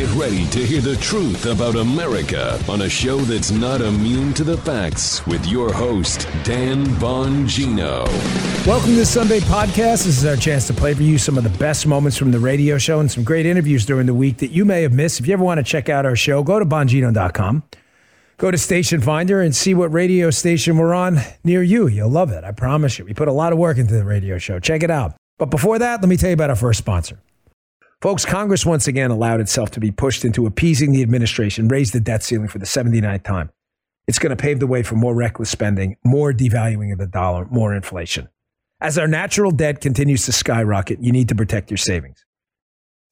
Get ready to hear the truth about America on a show that's not immune to the facts with your host, Dan Bongino. Welcome to the Sunday podcast. This is our chance to play for you some of the best moments from the radio show and some great interviews during the week that you may have missed. If you ever want to check out our show, go to bongino.com. Go to Station Finder and see what radio station we're on near you. You'll love it. I promise you. We put a lot of work into the radio show. Check it out. But before that, let me tell you about our first sponsor. Folks, Congress once again allowed itself to be pushed into appeasing the administration, raise the debt ceiling for the 79th time. It's going to pave the way for more reckless spending, more devaluing of the dollar, more inflation. As our natural debt continues to skyrocket, you need to protect your savings.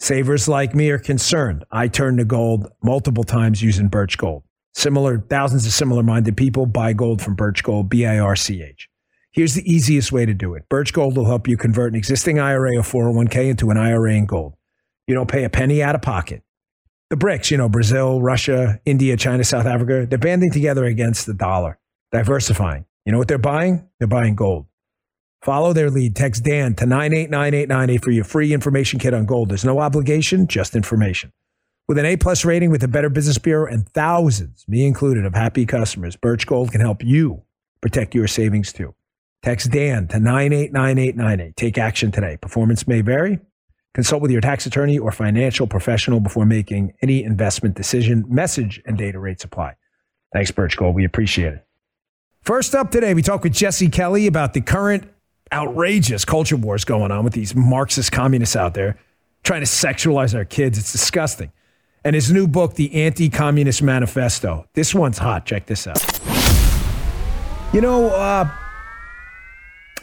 Savers like me are concerned. I turn to gold multiple times using Birch Gold. Similar, thousands of similar minded people buy gold from Birch Gold, B I R C H. Here's the easiest way to do it Birch Gold will help you convert an existing IRA or 401k into an IRA in gold. You don't pay a penny out of pocket. The BRICS, you know, Brazil, Russia, India, China, South Africa, they're banding together against the dollar, diversifying. You know what they're buying? They're buying gold. Follow their lead. Text Dan to 989898 for your free information kit on gold. There's no obligation, just information. With an A plus rating with the Better Business Bureau and thousands, me included, of happy customers, Birch Gold can help you protect your savings too. Text Dan to 989898. Take action today. Performance may vary. Consult with your tax attorney or financial professional before making any investment decision. Message and data rates apply. Thanks, Birch Gold. We appreciate it. First up today, we talk with Jesse Kelly about the current outrageous culture wars going on with these Marxist communists out there trying to sexualize our kids. It's disgusting. And his new book, The Anti Communist Manifesto. This one's hot. Check this out. You know, uh,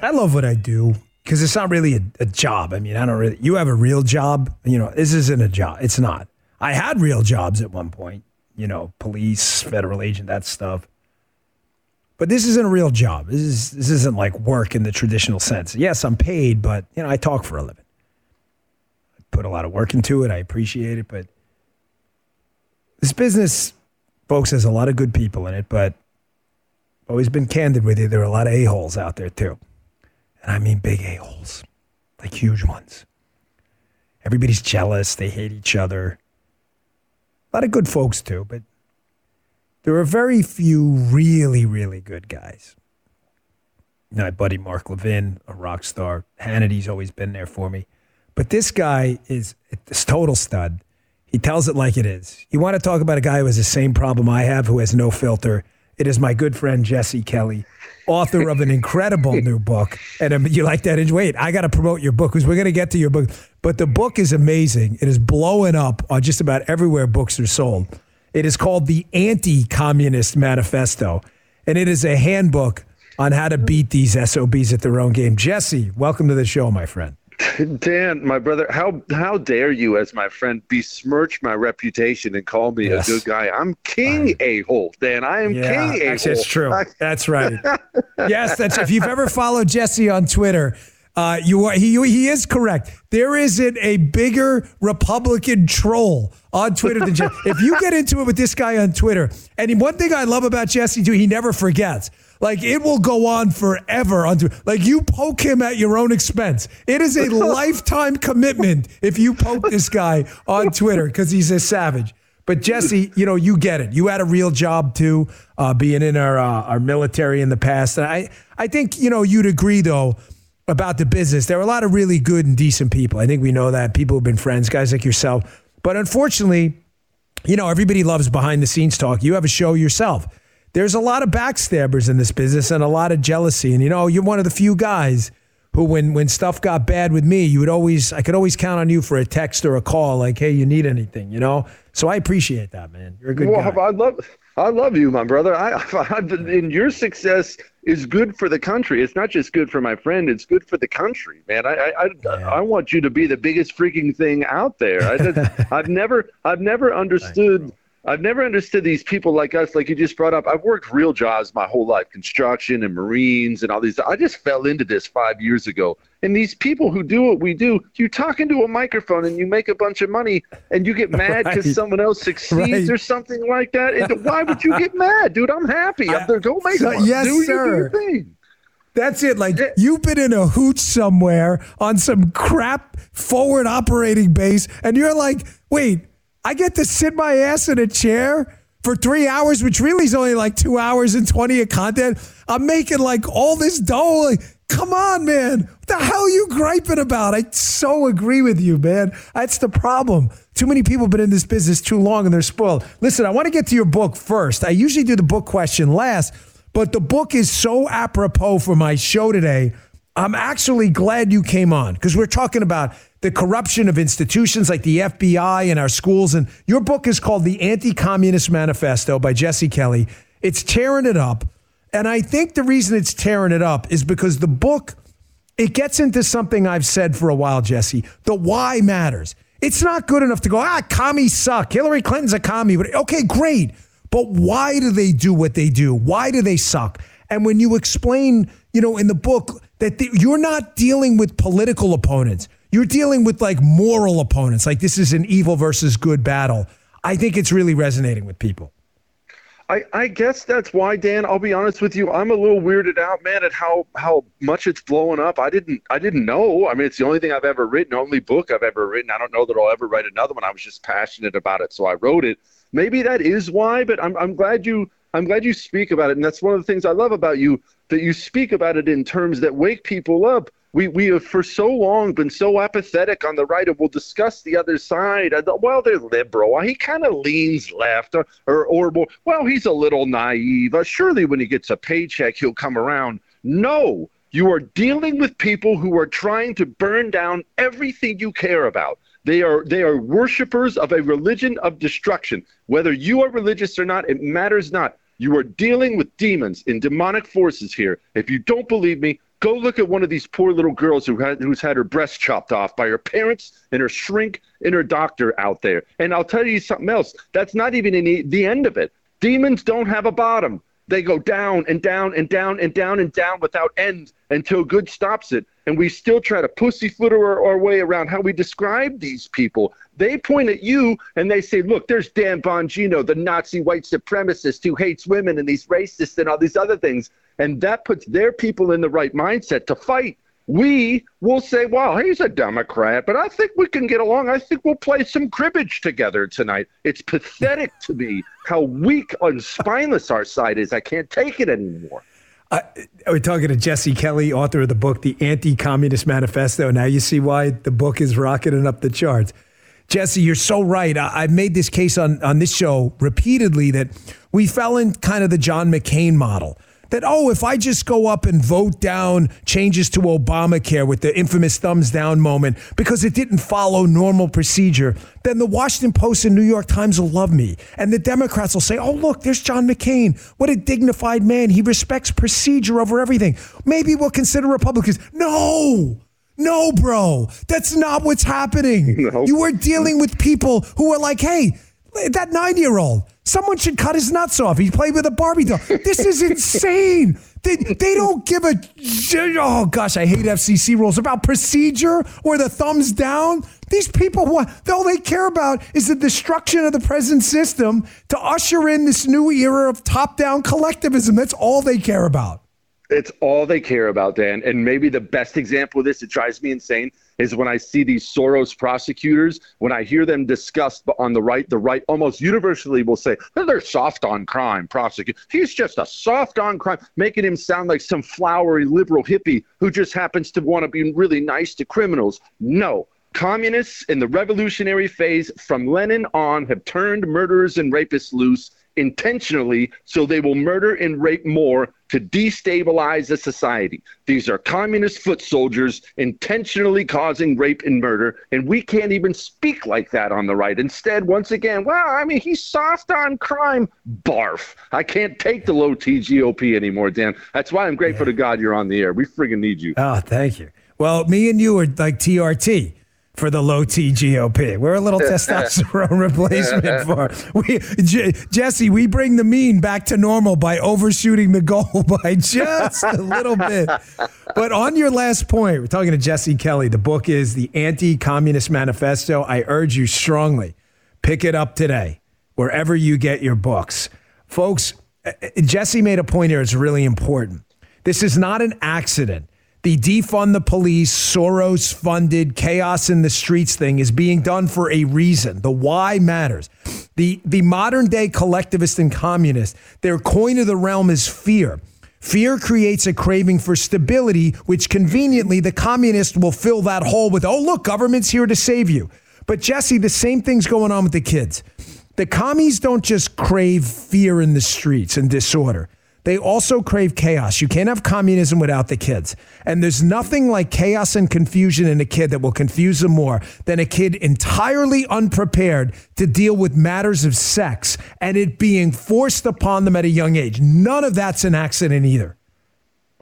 I love what I do because it's not really a, a, job. I mean, I don't really. You have a real job. You know, this isn't a job. It's not. I had real jobs at one point. You know, police, federal agent, that stuff. But this isn't a real job. This is this isn't like work in the traditional sense. Yes, I'm paid, but you know, I talk for a living. I put a lot of work into it. I appreciate it, but this business, folks, has a lot of good people in it. But always been candid with you. There are a lot of a holes out there too. And I mean big a-holes, like huge ones. Everybody's jealous. They hate each other. A lot of good folks too, but there are very few really, really good guys. My buddy Mark Levin, a rock star. Hannity's always been there for me. But this guy is this total stud. He tells it like it is. You want to talk about a guy who has the same problem I have, who has no filter. It is my good friend Jesse Kelly author of an incredible new book. And um, you like that? Wait, I got to promote your book because we're going to get to your book. But the book is amazing. It is blowing up on just about everywhere books are sold. It is called The Anti Communist Manifesto, and it is a handbook on how to beat these SOBs at their own game. Jesse, welcome to the show, my friend. Dan, my brother, how how dare you, as my friend, besmirch my reputation and call me yes. a good guy? I'm king a hole, Dan. I am yeah, king a hole. That's true. That's right. yes, that's if you've ever followed Jesse on Twitter. Uh, you are he he is correct. There isn't a bigger Republican troll on Twitter than Jesse. if you get into it with this guy on Twitter, and one thing I love about Jesse too, he never forgets. Like it will go on forever. Unto like you poke him at your own expense. It is a lifetime commitment if you poke this guy on Twitter because he's a savage. But Jesse, you know, you get it. You had a real job too, uh, being in our uh, our military in the past. And I I think you know you'd agree though about the business. There are a lot of really good and decent people. I think we know that people who've been friends, guys like yourself. But unfortunately, you know, everybody loves behind the scenes talk. You have a show yourself there's a lot of backstabbers in this business and a lot of jealousy. And you know, you're one of the few guys who, when when stuff got bad with me, you would always I could always count on you for a text or a call, like, "Hey, you need anything?" You know. So I appreciate that, man. You're a good well, guy. I love I love you, my brother. I, I and your success is good for the country. It's not just good for my friend; it's good for the country, man. I I, yeah. I want you to be the biggest freaking thing out there. I, have never I've never understood I've never understood these people like us, like you just brought up. I've worked real jobs my whole life, construction and Marines and all these. I just fell into this five years ago. And these people who do what we do, you talk into a microphone and you make a bunch of money and you get mad because right. someone else succeeds right. or something like that. And why would you get mad, dude? I'm happy. I'm there. Go make so, money. Yes, do sir. That's it. Like you've been in a hooch somewhere on some crap forward operating base, and you're like, wait I get to sit my ass in a chair for three hours, which really is only like two hours and 20 of content. I'm making like all this dough. Like, come on, man. What the hell are you griping about? I so agree with you, man. That's the problem. Too many people have been in this business too long and they're spoiled. Listen, I want to get to your book first. I usually do the book question last, but the book is so apropos for my show today. I'm actually glad you came on because we're talking about the corruption of institutions like the FBI and our schools. And your book is called The Anti Communist Manifesto by Jesse Kelly. It's tearing it up. And I think the reason it's tearing it up is because the book it gets into something I've said for a while, Jesse. The why matters. It's not good enough to go, ah, commies suck. Hillary Clinton's a commie. But okay, great. But why do they do what they do? Why do they suck? And when you explain, you know, in the book that the, you're not dealing with political opponents, you're dealing with like moral opponents. Like this is an evil versus good battle. I think it's really resonating with people. I, I guess that's why, Dan. I'll be honest with you. I'm a little weirded out, man, at how how much it's blowing up. I didn't I didn't know. I mean, it's the only thing I've ever written, only book I've ever written. I don't know that I'll ever write another one. I was just passionate about it, so I wrote it. Maybe that is why, but I'm I'm glad you I'm glad you speak about it, and that's one of the things I love about you that you speak about it in terms that wake people up we, we have for so long been so apathetic on the right, and we'll discuss the other side. Well, they're liberal. He kind of leans left, or, or, or, well, he's a little naive. Uh, surely when he gets a paycheck, he'll come around. No, you are dealing with people who are trying to burn down everything you care about. They are they are worshipers of a religion of destruction. Whether you are religious or not, it matters not. You are dealing with demons and demonic forces here. If you don't believe me, Go look at one of these poor little girls who had who's had her breast chopped off by her parents and her shrink and her doctor out there. And I'll tell you something else. That's not even any, the end of it. Demons don't have a bottom. They go down and down and down and down and down without end until good stops it. And we still try to pussyfoot our, our way around how we describe these people. They point at you and they say, look, there's Dan Bongino, the Nazi white supremacist who hates women and these racists and all these other things. And that puts their people in the right mindset to fight. We will say, well, he's a Democrat, but I think we can get along. I think we'll play some cribbage together tonight. It's pathetic to me how weak and spineless our side is. I can't take it anymore. Uh, we're talking to Jesse Kelly, author of the book, The Anti Communist Manifesto. Now you see why the book is rocketing up the charts. Jesse, you're so right. I, have made this case on, on this show repeatedly that we fell in kind of the John McCain model that, oh, if I just go up and vote down changes to Obamacare with the infamous thumbs down moment because it didn't follow normal procedure, then the Washington Post and New York Times will love me. And the Democrats will say, oh, look, there's John McCain. What a dignified man. He respects procedure over everything. Maybe we'll consider Republicans. No. No, bro, that's not what's happening. No. You are dealing with people who are like, hey, that nine year old, someone should cut his nuts off. He played with a Barbie doll. This is insane. They, they don't give a, oh gosh, I hate FCC rules about procedure or the thumbs down. These people, what all they care about is the destruction of the present system to usher in this new era of top down collectivism. That's all they care about. It's all they care about, Dan. And maybe the best example of this, it drives me insane, is when I see these Soros prosecutors, when I hear them discussed on the right, the right almost universally will say, they're soft on crime, prosecute. He's just a soft on crime, making him sound like some flowery liberal hippie who just happens to want to be really nice to criminals. No. Communists in the revolutionary phase from Lenin on have turned murderers and rapists loose intentionally so they will murder and rape more to destabilize the society. These are communist foot soldiers intentionally causing rape and murder, and we can't even speak like that on the right. Instead, once again, well, I mean, he's soft on crime. Barf. I can't take the low T GOP anymore, Dan. That's why I'm grateful yeah. to God you're on the air. We friggin' need you. Oh, thank you. Well, me and you are like TRT for the low T GOP. We're a little testosterone replacement for we J- Jesse. We bring the mean back to normal by overshooting the goal by just a little bit. But on your last point, we're talking to Jesse Kelly. The book is the Anti-Communist Manifesto. I urge you strongly pick it up today wherever you get your books, folks. Uh, uh, Jesse made a point here. It's really important. This is not an accident the defund the police, Soros funded chaos in the streets thing is being done for a reason. The why matters. The, the modern day collectivist and communist, their coin of the realm is fear. Fear creates a craving for stability, which conveniently the communist will fill that hole with, oh, look, government's here to save you. But Jesse, the same thing's going on with the kids. The commies don't just crave fear in the streets and disorder. They also crave chaos. You can't have communism without the kids. And there's nothing like chaos and confusion in a kid that will confuse them more than a kid entirely unprepared to deal with matters of sex and it being forced upon them at a young age. None of that's an accident either.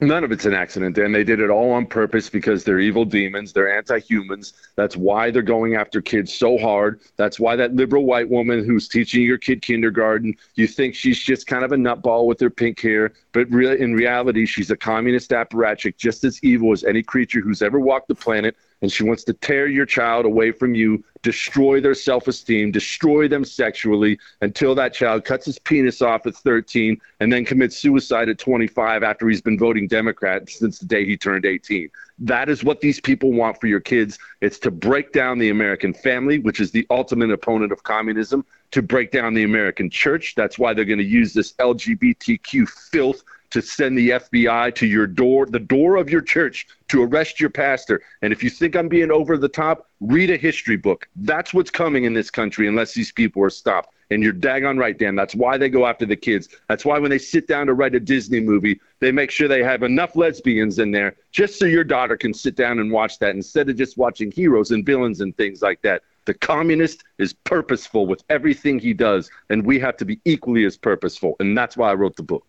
None of it's an accident, and they did it all on purpose because they're evil demons. They're anti-humans. That's why they're going after kids so hard. That's why that liberal white woman who's teaching your kid kindergarten, you think she's just kind of a nutball with her pink hair, but really, in reality, she's a communist apparatchik, just as evil as any creature who's ever walked the planet and she wants to tear your child away from you, destroy their self esteem, destroy them sexually until that child cuts his penis off at 13 and then commits suicide at 25 after he's been voting Democrat since the day he turned 18. That is what these people want for your kids. It's to break down the American family, which is the ultimate opponent of communism, to break down the American church. That's why they're going to use this LGBTQ filth to send the FBI to your door, the door of your church, to arrest your pastor. And if you think I'm being over the top, read a history book. That's what's coming in this country unless these people are stopped. And you're daggone right, Dan. That's why they go after the kids. That's why when they sit down to write a Disney movie, they make sure they have enough lesbians in there just so your daughter can sit down and watch that instead of just watching heroes and villains and things like that. The communist is purposeful with everything he does, and we have to be equally as purposeful. And that's why I wrote the book.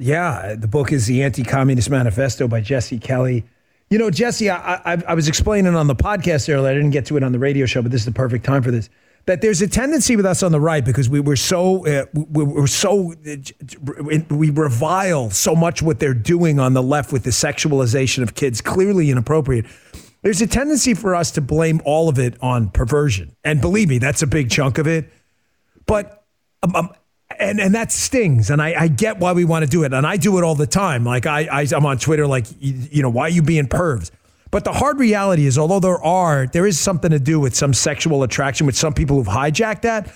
Yeah, the book is The Anti Communist Manifesto by Jesse Kelly. You know, Jesse, I, I, I, was explaining on the podcast earlier, I didn't get to it on the radio show, but this is the perfect time for this. That there's a tendency with us on the right because we were so uh, we were so uh, we revile so much what they're doing on the left with the sexualization of kids, clearly inappropriate. There's a tendency for us to blame all of it on perversion, and believe me, that's a big chunk of it. But um, um and and that stings and I, I get why we want to do it and i do it all the time. Like I, I i'm on twitter like you, you know why are you being pervs? But the hard reality is although there are there is something to do with some sexual attraction with some people who've hijacked that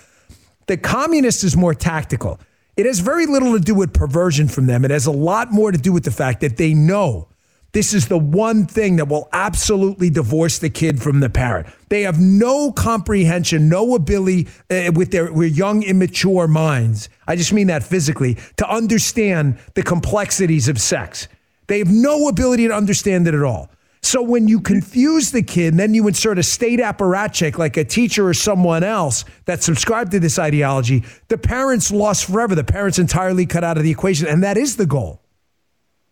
the communist is more tactical. It has very little to do with perversion from them. It has a lot more to do with the fact that they know this is the one thing that will absolutely divorce the kid from the parent. They have no comprehension, no ability uh, with their with young, immature minds. I just mean that physically to understand the complexities of sex. They have no ability to understand it at all. So when you confuse the kid, then you insert a state apparatchik like a teacher or someone else that subscribed to this ideology, the parents lost forever. The parents entirely cut out of the equation, and that is the goal.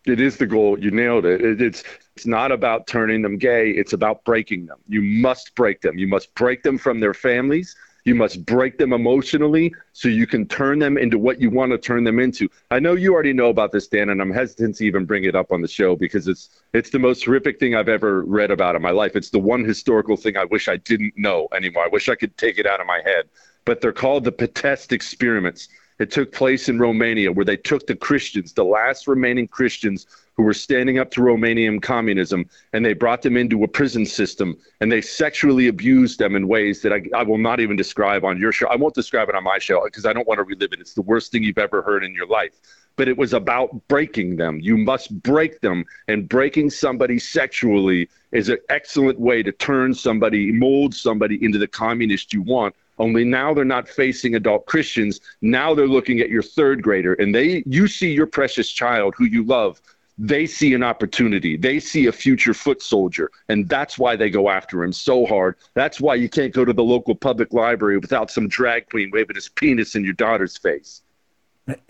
It is the goal. You nailed it. it. It's it's not about turning them gay. It's about breaking them. You must break them. You must break them from their families. You must break them emotionally so you can turn them into what you want to turn them into. I know you already know about this, Dan, and I'm hesitant to even bring it up on the show because it's it's the most horrific thing I've ever read about in my life. It's the one historical thing I wish I didn't know anymore. I wish I could take it out of my head. But they're called the Pest experiments. It took place in Romania, where they took the Christians, the last remaining Christians who were standing up to Romanian communism, and they brought them into a prison system and they sexually abused them in ways that I, I will not even describe on your show. I won't describe it on my show because I don't want to relive it. It's the worst thing you've ever heard in your life. But it was about breaking them. You must break them, and breaking somebody sexually is an excellent way to turn somebody, mold somebody into the communist you want only now they're not facing adult Christians. Now they're looking at your third grader and they you see your precious child who you love. They see an opportunity. They see a future foot soldier. And that's why they go after him so hard. That's why you can't go to the local public library without some drag queen waving his penis in your daughter's face.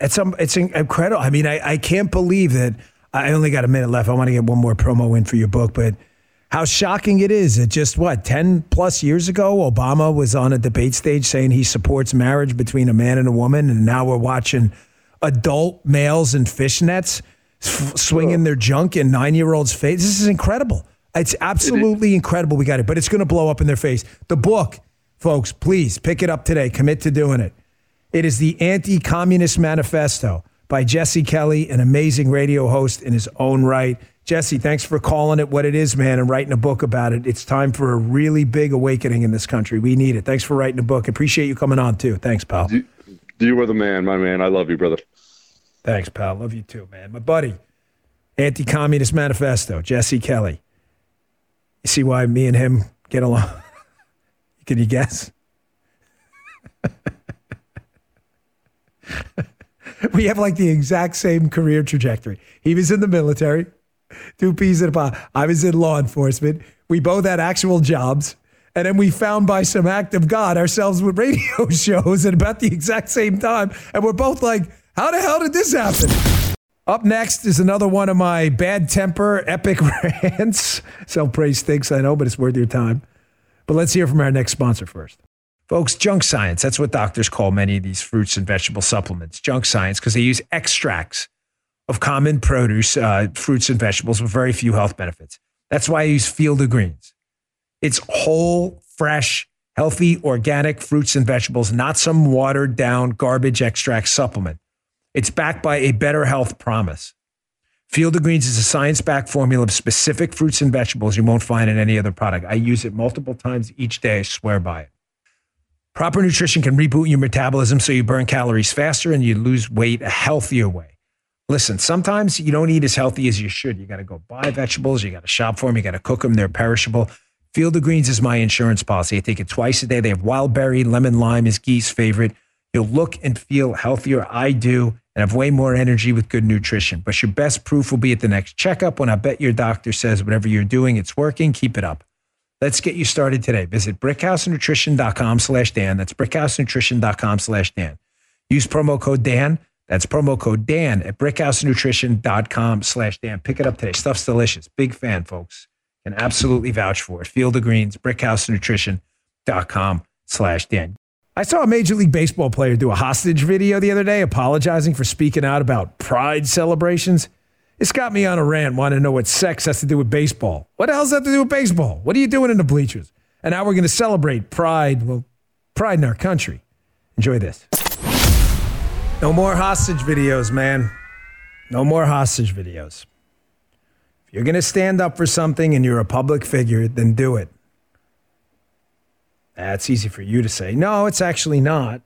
It's, um, it's incredible. I mean, I, I can't believe that I only got a minute left. I want to get one more promo in for your book, but how shocking it is that just what 10 plus years ago obama was on a debate stage saying he supports marriage between a man and a woman and now we're watching adult males in fishnets f- swinging their junk in nine-year-olds face. This is incredible. It's absolutely it incredible we got it but it's going to blow up in their face. The book folks please pick it up today. Commit to doing it. It is the anti-communist manifesto by jesse kelly an amazing radio host in his own right Jesse, thanks for calling it what it is, man, and writing a book about it. It's time for a really big awakening in this country. We need it. Thanks for writing a book. Appreciate you coming on, too. Thanks, pal. You, you are the man, my man. I love you, brother. Thanks, pal. Love you too, man. My buddy, Anti Communist Manifesto, Jesse Kelly. You see why me and him get along? Can you guess? we have like the exact same career trajectory. He was in the military, two peas in a pod. I was in law enforcement. We both had actual jobs. And then we found by some act of God ourselves with radio shows at about the exact same time. And we're both like, how the hell did this happen? Up next is another one of my bad temper epic rants. Self praise stinks, I know, but it's worth your time. But let's hear from our next sponsor first. Folks, junk science, that's what doctors call many of these fruits and vegetable supplements. Junk science, because they use extracts of common produce, uh, fruits and vegetables with very few health benefits. That's why I use Field of Greens. It's whole, fresh, healthy, organic fruits and vegetables, not some watered down garbage extract supplement. It's backed by a better health promise. Field of Greens is a science backed formula of specific fruits and vegetables you won't find in any other product. I use it multiple times each day. I swear by it. Proper nutrition can reboot your metabolism so you burn calories faster and you lose weight a healthier way. Listen, sometimes you don't eat as healthy as you should. You got to go buy vegetables, you got to shop for them, you got to cook them, they're perishable. Field of Greens is my insurance policy. I take it twice a day. They have wild berry, lemon lime is Gee's favorite. You'll look and feel healthier. I do and have way more energy with good nutrition. But your best proof will be at the next checkup when I bet your doctor says whatever you're doing, it's working. Keep it up. Let's get you started today. Visit brickhousenutrition.com slash Dan. That's brickhousenutrition.com slash Dan. Use promo code Dan. That's promo code Dan at brickhousenutrition.com slash Dan. Pick it up today. Stuff's delicious. Big fan, folks. Can absolutely vouch for it. Field of Greens, brickhousenutrition.com slash Dan. I saw a Major League Baseball player do a hostage video the other day apologizing for speaking out about pride celebrations. It's got me on a rant, wanting to know what sex has to do with baseball. What does that to do with baseball? What are you doing in the bleachers? And now we're going to celebrate pride, well, pride in our country. Enjoy this. No more hostage videos, man. No more hostage videos. If you're going to stand up for something and you're a public figure, then do it. That's easy for you to say. No, it's actually not.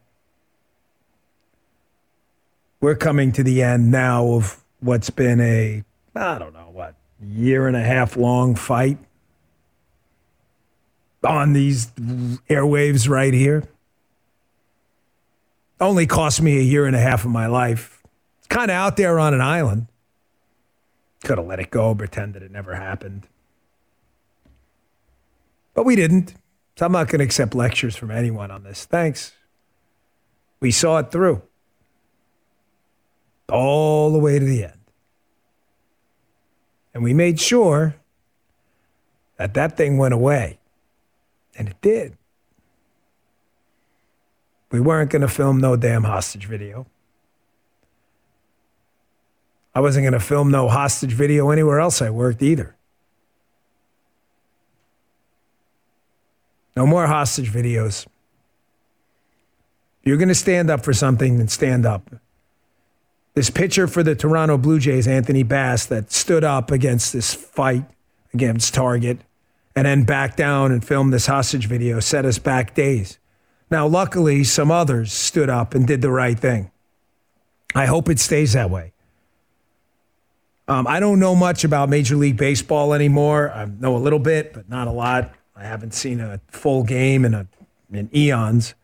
We're coming to the end now of what's been a, I don't know, what, year and a half long fight on these airwaves right here. Only cost me a year and a half of my life. It's kind of out there on an island. Could have let it go, pretend that it never happened. But we didn't. So I'm not going to accept lectures from anyone on this. Thanks. We saw it through all the way to the end. And we made sure that that thing went away. And it did. We weren't going to film no damn hostage video. I wasn't going to film no hostage video anywhere else I worked either. No more hostage videos. You're going to stand up for something, then stand up. This pitcher for the Toronto Blue Jays, Anthony Bass, that stood up against this fight against Target and then backed down and filmed this hostage video set us back days. Now, luckily, some others stood up and did the right thing. I hope it stays that way. Um, I don't know much about Major League Baseball anymore. I know a little bit, but not a lot. I haven't seen a full game in, a, in eons.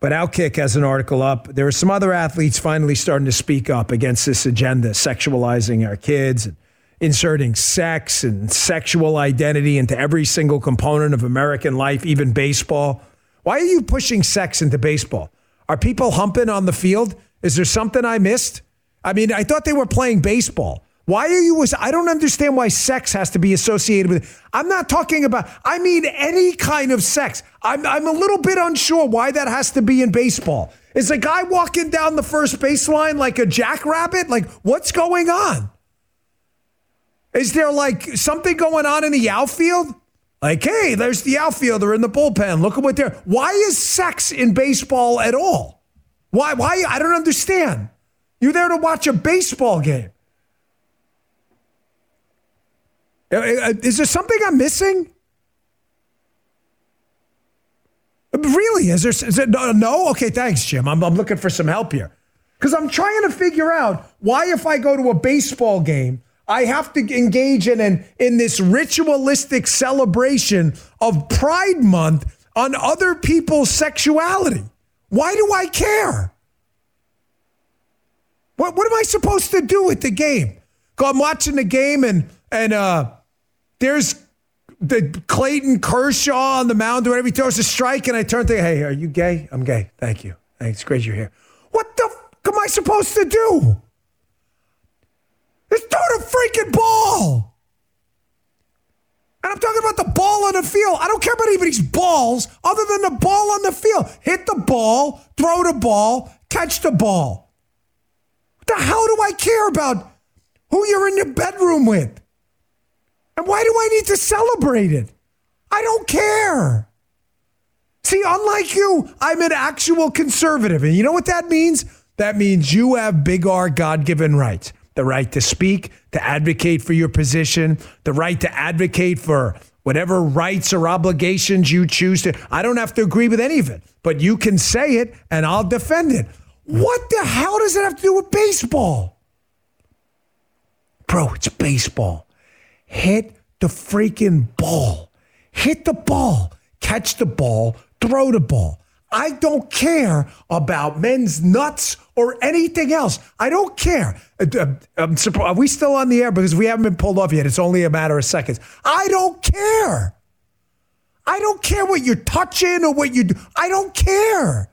But Outkick has an article up. There are some other athletes finally starting to speak up against this agenda, sexualizing our kids and inserting sex and sexual identity into every single component of American life, even baseball. Why are you pushing sex into baseball? Are people humping on the field? Is there something I missed? I mean, I thought they were playing baseball. Why are you? I don't understand why sex has to be associated with. I'm not talking about. I mean any kind of sex. I'm I'm a little bit unsure why that has to be in baseball. Is a guy walking down the first baseline like a jackrabbit? Like what's going on? Is there like something going on in the outfield? Like, hey, there's the outfielder in the bullpen. Look at what they're. Why is sex in baseball at all? Why? Why? I don't understand. You're there to watch a baseball game. Uh, uh, is there something I'm missing? Really? Is there? Is it, no? Okay, thanks, Jim. I'm, I'm looking for some help here. Because I'm trying to figure out why, if I go to a baseball game, I have to engage in an, in this ritualistic celebration of Pride Month on other people's sexuality. Why do I care? What what am I supposed to do with the game? Go, I'm watching the game and and uh, there's the Clayton Kershaw on the mound or whatever. He throws a strike, and I turn to, hey, are you gay? I'm gay. Thank you. Thanks. Great you're here. What the fuck am I supposed to do? Just throw the freaking ball. And I'm talking about the ball on the field. I don't care about anybody's balls other than the ball on the field. Hit the ball, throw the ball, catch the ball. The hell do I care about who you're in your bedroom with? And why do I need to celebrate it? I don't care. See, unlike you, I'm an actual conservative. And you know what that means? That means you have big uh, R God given rights the right to speak, to advocate for your position, the right to advocate for whatever rights or obligations you choose to. I don't have to agree with any of it, but you can say it and I'll defend it. What the hell does it have to do with baseball? Bro, it's baseball. Hit the freaking ball. Hit the ball. Catch the ball. Throw the ball. I don't care about men's nuts or anything else. I don't care. Uh, uh, are we still on the air? Because we haven't been pulled off yet. It's only a matter of seconds. I don't care. I don't care what you're touching or what you do. I don't care.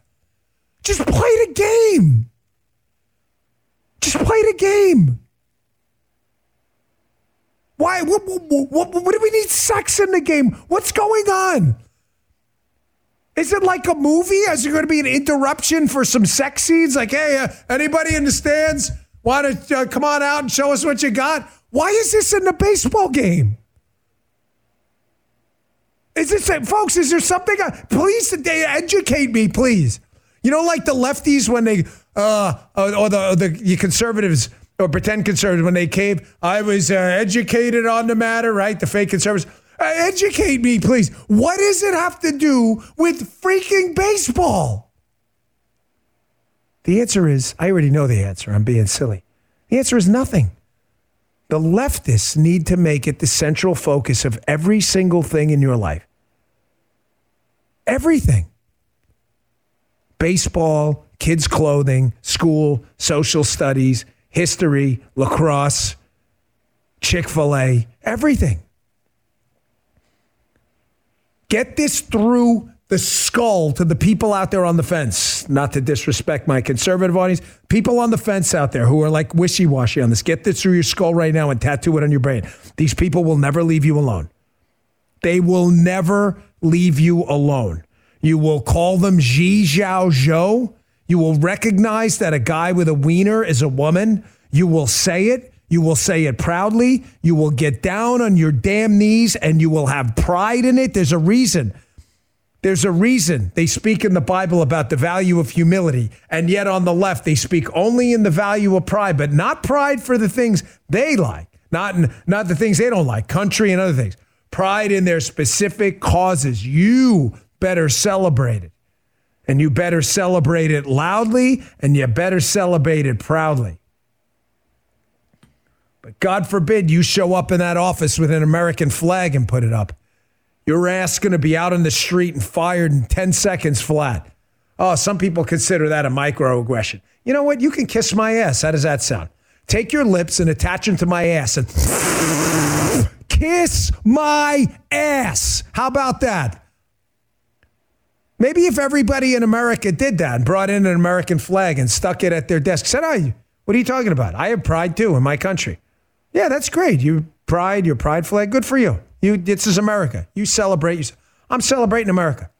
Just play the game. Just play the game. Why? What, what, what, what do we need sex in the game? What's going on? Is it like a movie? Is there going to be an interruption for some sex scenes? Like, hey, uh, anybody in the stands want to uh, come on out and show us what you got? Why is this in the baseball game? Is this, folks, is there something? Uh, please they educate me, please. You know, like the lefties when they, uh, or the, the conservatives, or pretend conservatives when they cave. I was uh, educated on the matter, right? The fake conservatives uh, Uh, educate me, please. What does it have to do with freaking baseball? The answer is I already know the answer. I'm being silly. The answer is nothing. The leftists need to make it the central focus of every single thing in your life. Everything baseball, kids' clothing, school, social studies, history, lacrosse, Chick fil A, everything. Get this through the skull to the people out there on the fence. Not to disrespect my conservative audience, people on the fence out there who are like wishy washy on this. Get this through your skull right now and tattoo it on your brain. These people will never leave you alone. They will never leave you alone. You will call them Xi Zhao Zhou. You will recognize that a guy with a wiener is a woman. You will say it. You will say it proudly. You will get down on your damn knees and you will have pride in it. There's a reason. There's a reason they speak in the Bible about the value of humility. And yet on the left, they speak only in the value of pride, but not pride for the things they like, not, not the things they don't like, country and other things. Pride in their specific causes. You better celebrate it. And you better celebrate it loudly and you better celebrate it proudly. But God forbid you show up in that office with an American flag and put it up. Your ass going to be out on the street and fired in 10 seconds flat. Oh, some people consider that a microaggression. You know what? You can kiss my ass. How does that sound? Take your lips and attach them to my ass and kiss my ass. How about that? Maybe if everybody in America did that and brought in an American flag and stuck it at their desk, said, "I, what are you talking about? I have pride too in my country." Yeah, that's great. You pride, your pride flag. Good for you. You this is America. You celebrate. I'm celebrating America.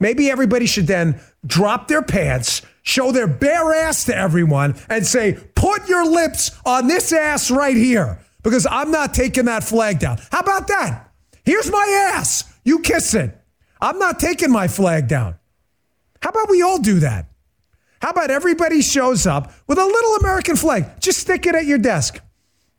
Maybe everybody should then drop their pants, show their bare ass to everyone, and say, "Put your lips on this ass right here," because I'm not taking that flag down. How about that? Here's my ass. You kiss it. I'm not taking my flag down. How about we all do that? How about everybody shows up with a little American flag? Just stick it at your desk.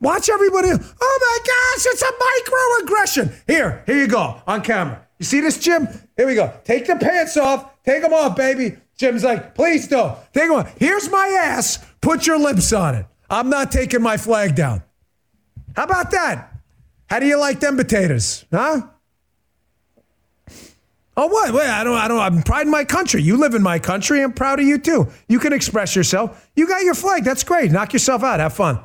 Watch everybody. Oh my gosh, it's a microaggression. Here, here you go on camera. You see this, Jim? Here we go. Take the pants off. Take them off, baby. Jim's like, please don't. Take them off. Here's my ass. Put your lips on it. I'm not taking my flag down. How about that? How do you like them potatoes? Huh? Oh what? Wait, I don't I don't I'm proud in my country. You live in my country. I'm proud of you too. You can express yourself. You got your flag. That's great. Knock yourself out. Have fun.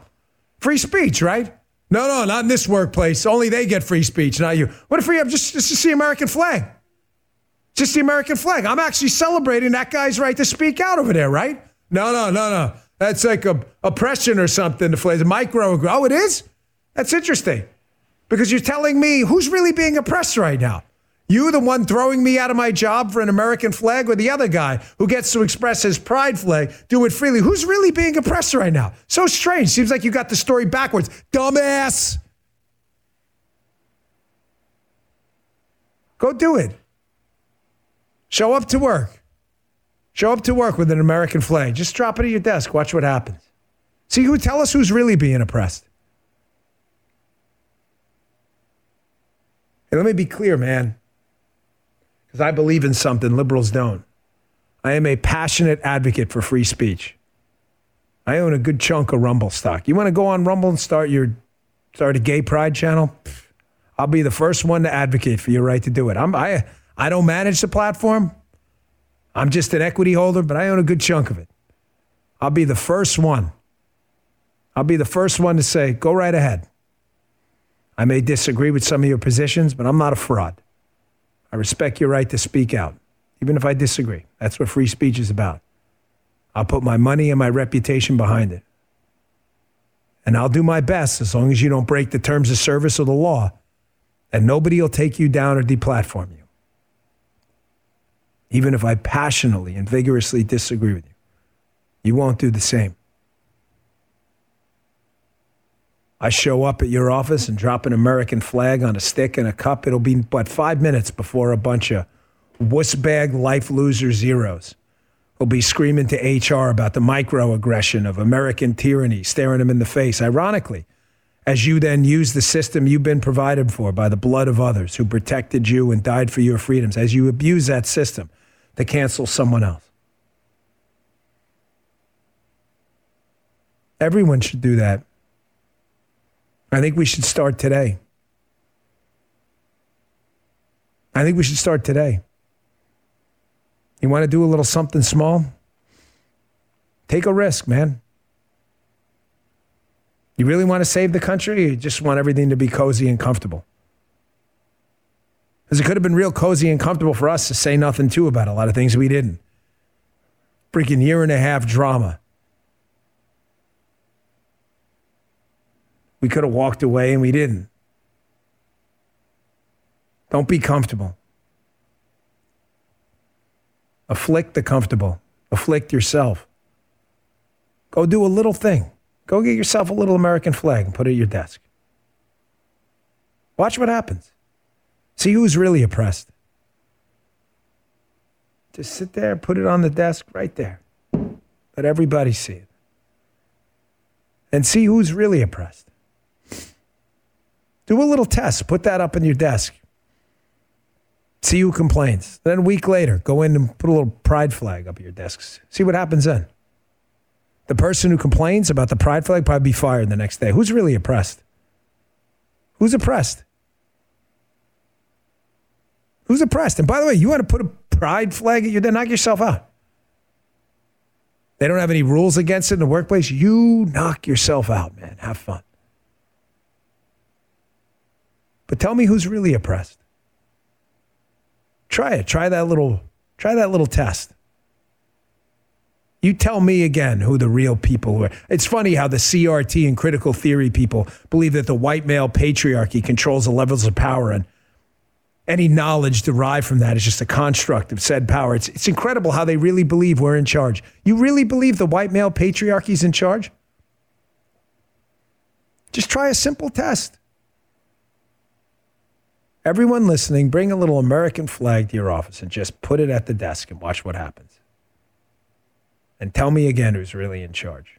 Free speech, right? No, no, not in this workplace. Only they get free speech, not you. What if we have just, just the American flag? Just the American flag. I'm actually celebrating that guy's right to speak out over there, right? No, no, no, no. That's like a oppression or something. The flag, micro. Oh, it is. That's interesting, because you're telling me who's really being oppressed right now. You, the one throwing me out of my job for an American flag, or the other guy who gets to express his pride flag, do it freely? Who's really being oppressed right now? So strange. Seems like you got the story backwards. Dumbass. Go do it. Show up to work. Show up to work with an American flag. Just drop it at your desk. Watch what happens. See who tell us who's really being oppressed. Hey, let me be clear, man because I believe in something liberals don't. I am a passionate advocate for free speech. I own a good chunk of Rumble stock. You want to go on Rumble and start your start a gay pride channel? I'll be the first one to advocate for your right to do it. I'm, I I don't manage the platform. I'm just an equity holder, but I own a good chunk of it. I'll be the first one. I'll be the first one to say, go right ahead. I may disagree with some of your positions, but I'm not a fraud. I respect your right to speak out, even if I disagree. That's what free speech is about. I'll put my money and my reputation behind it. And I'll do my best as long as you don't break the terms of service or the law, and nobody will take you down or deplatform you. Even if I passionately and vigorously disagree with you, you won't do the same. I show up at your office and drop an American flag on a stick and a cup, it'll be but five minutes before a bunch of wussbag life loser zeros will be screaming to HR about the microaggression of American tyranny, staring them in the face. Ironically, as you then use the system you've been provided for by the blood of others who protected you and died for your freedoms, as you abuse that system to cancel someone else. Everyone should do that. I think we should start today. I think we should start today. You want to do a little something small? Take a risk, man. You really want to save the country? you just want everything to be cozy and comfortable? Because it could have been real cozy and comfortable for us to say nothing to about a lot of things we didn't. Freaking year and a half drama. We could have walked away and we didn't. Don't be comfortable. Afflict the comfortable. Afflict yourself. Go do a little thing. Go get yourself a little American flag and put it at your desk. Watch what happens. See who's really oppressed. Just sit there, put it on the desk right there. Let everybody see it. And see who's really oppressed. Do a little test. Put that up in your desk. See who complains. Then a week later, go in and put a little pride flag up at your desks. See what happens then. The person who complains about the pride flag probably be fired the next day. Who's really oppressed? Who's oppressed? Who's oppressed? And by the way, you want to put a pride flag at your desk, knock yourself out. They don't have any rules against it in the workplace. You knock yourself out, man. Have fun. But tell me who's really oppressed. Try it. Try that little try that little test. You tell me again who the real people were. It's funny how the CRT and critical theory people believe that the white male patriarchy controls the levels of power and any knowledge derived from that is just a construct of said power. It's, it's incredible how they really believe we're in charge. You really believe the white male patriarchy is in charge? Just try a simple test. Everyone listening, bring a little American flag to your office and just put it at the desk and watch what happens. And tell me again who's really in charge.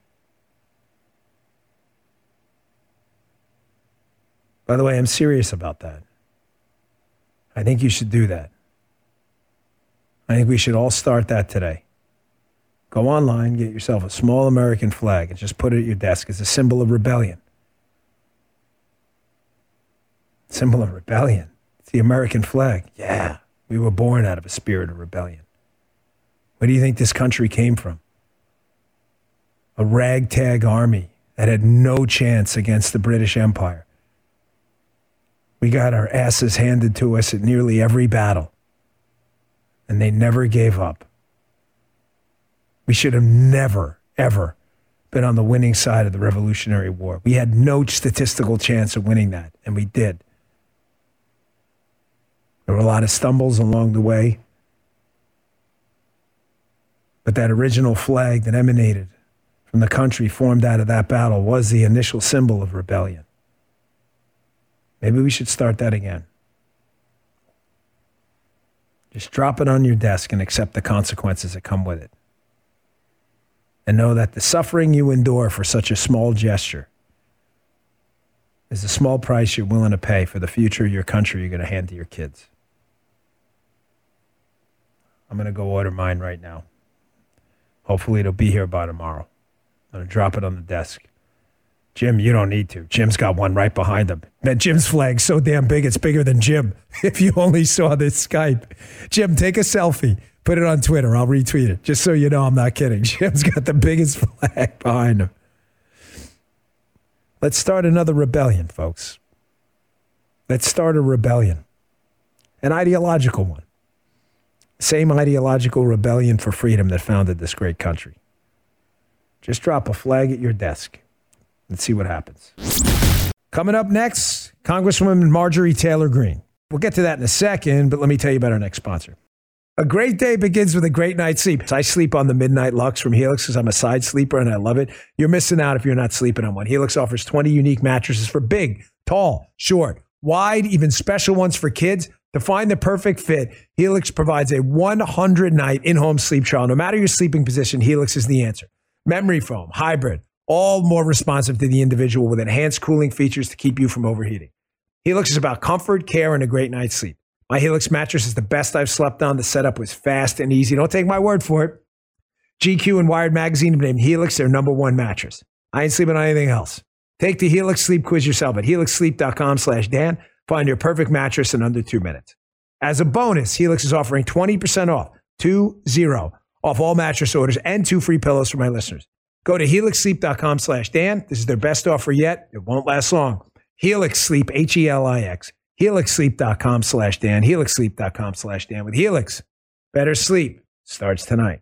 By the way, I'm serious about that. I think you should do that. I think we should all start that today. Go online, get yourself a small American flag, and just put it at your desk as a symbol of rebellion. Symbol of rebellion. The American flag. Yeah, we were born out of a spirit of rebellion. Where do you think this country came from? A ragtag army that had no chance against the British Empire. We got our asses handed to us at nearly every battle, and they never gave up. We should have never, ever been on the winning side of the Revolutionary War. We had no statistical chance of winning that, and we did. There were a lot of stumbles along the way. But that original flag that emanated from the country formed out of that battle was the initial symbol of rebellion. Maybe we should start that again. Just drop it on your desk and accept the consequences that come with it and know that the suffering you endure for such a small gesture is the small price you're willing to pay for the future of your country you're going to hand to your kids. I'm going to go order mine right now. Hopefully, it'll be here by tomorrow. I'm going to drop it on the desk. Jim, you don't need to. Jim's got one right behind him. Man, Jim's flag's so damn big, it's bigger than Jim. If you only saw this Skype. Jim, take a selfie. Put it on Twitter. I'll retweet it just so you know I'm not kidding. Jim's got the biggest flag behind him. Let's start another rebellion, folks. Let's start a rebellion, an ideological one. Same ideological rebellion for freedom that founded this great country. Just drop a flag at your desk and see what happens. Coming up next, Congresswoman Marjorie Taylor Greene. We'll get to that in a second, but let me tell you about our next sponsor. A great day begins with a great night's sleep. I sleep on the Midnight Luxe from Helix because I'm a side sleeper and I love it. You're missing out if you're not sleeping on one. Helix offers 20 unique mattresses for big, tall, short, wide, even special ones for kids. To find the perfect fit, Helix provides a 100 night in home sleep trial. No matter your sleeping position, Helix is the answer. Memory foam, hybrid, all more responsive to the individual with enhanced cooling features to keep you from overheating. Helix is about comfort, care, and a great night's sleep. My Helix mattress is the best I've slept on. The setup was fast and easy. Don't take my word for it. GQ and Wired Magazine have named Helix their number one mattress. I ain't sleeping on anything else. Take the Helix Sleep Quiz yourself at helixsleep.com slash Dan. Find your perfect mattress in under two minutes. As a bonus, Helix is offering 20% off, two zero, off all mattress orders and two free pillows for my listeners. Go to helixsleep.com slash Dan. This is their best offer yet. It won't last long. Helix Sleep, H E L I X helixsleep.com slash Dan, helixsleep.com slash Dan. With Helix, better sleep starts tonight.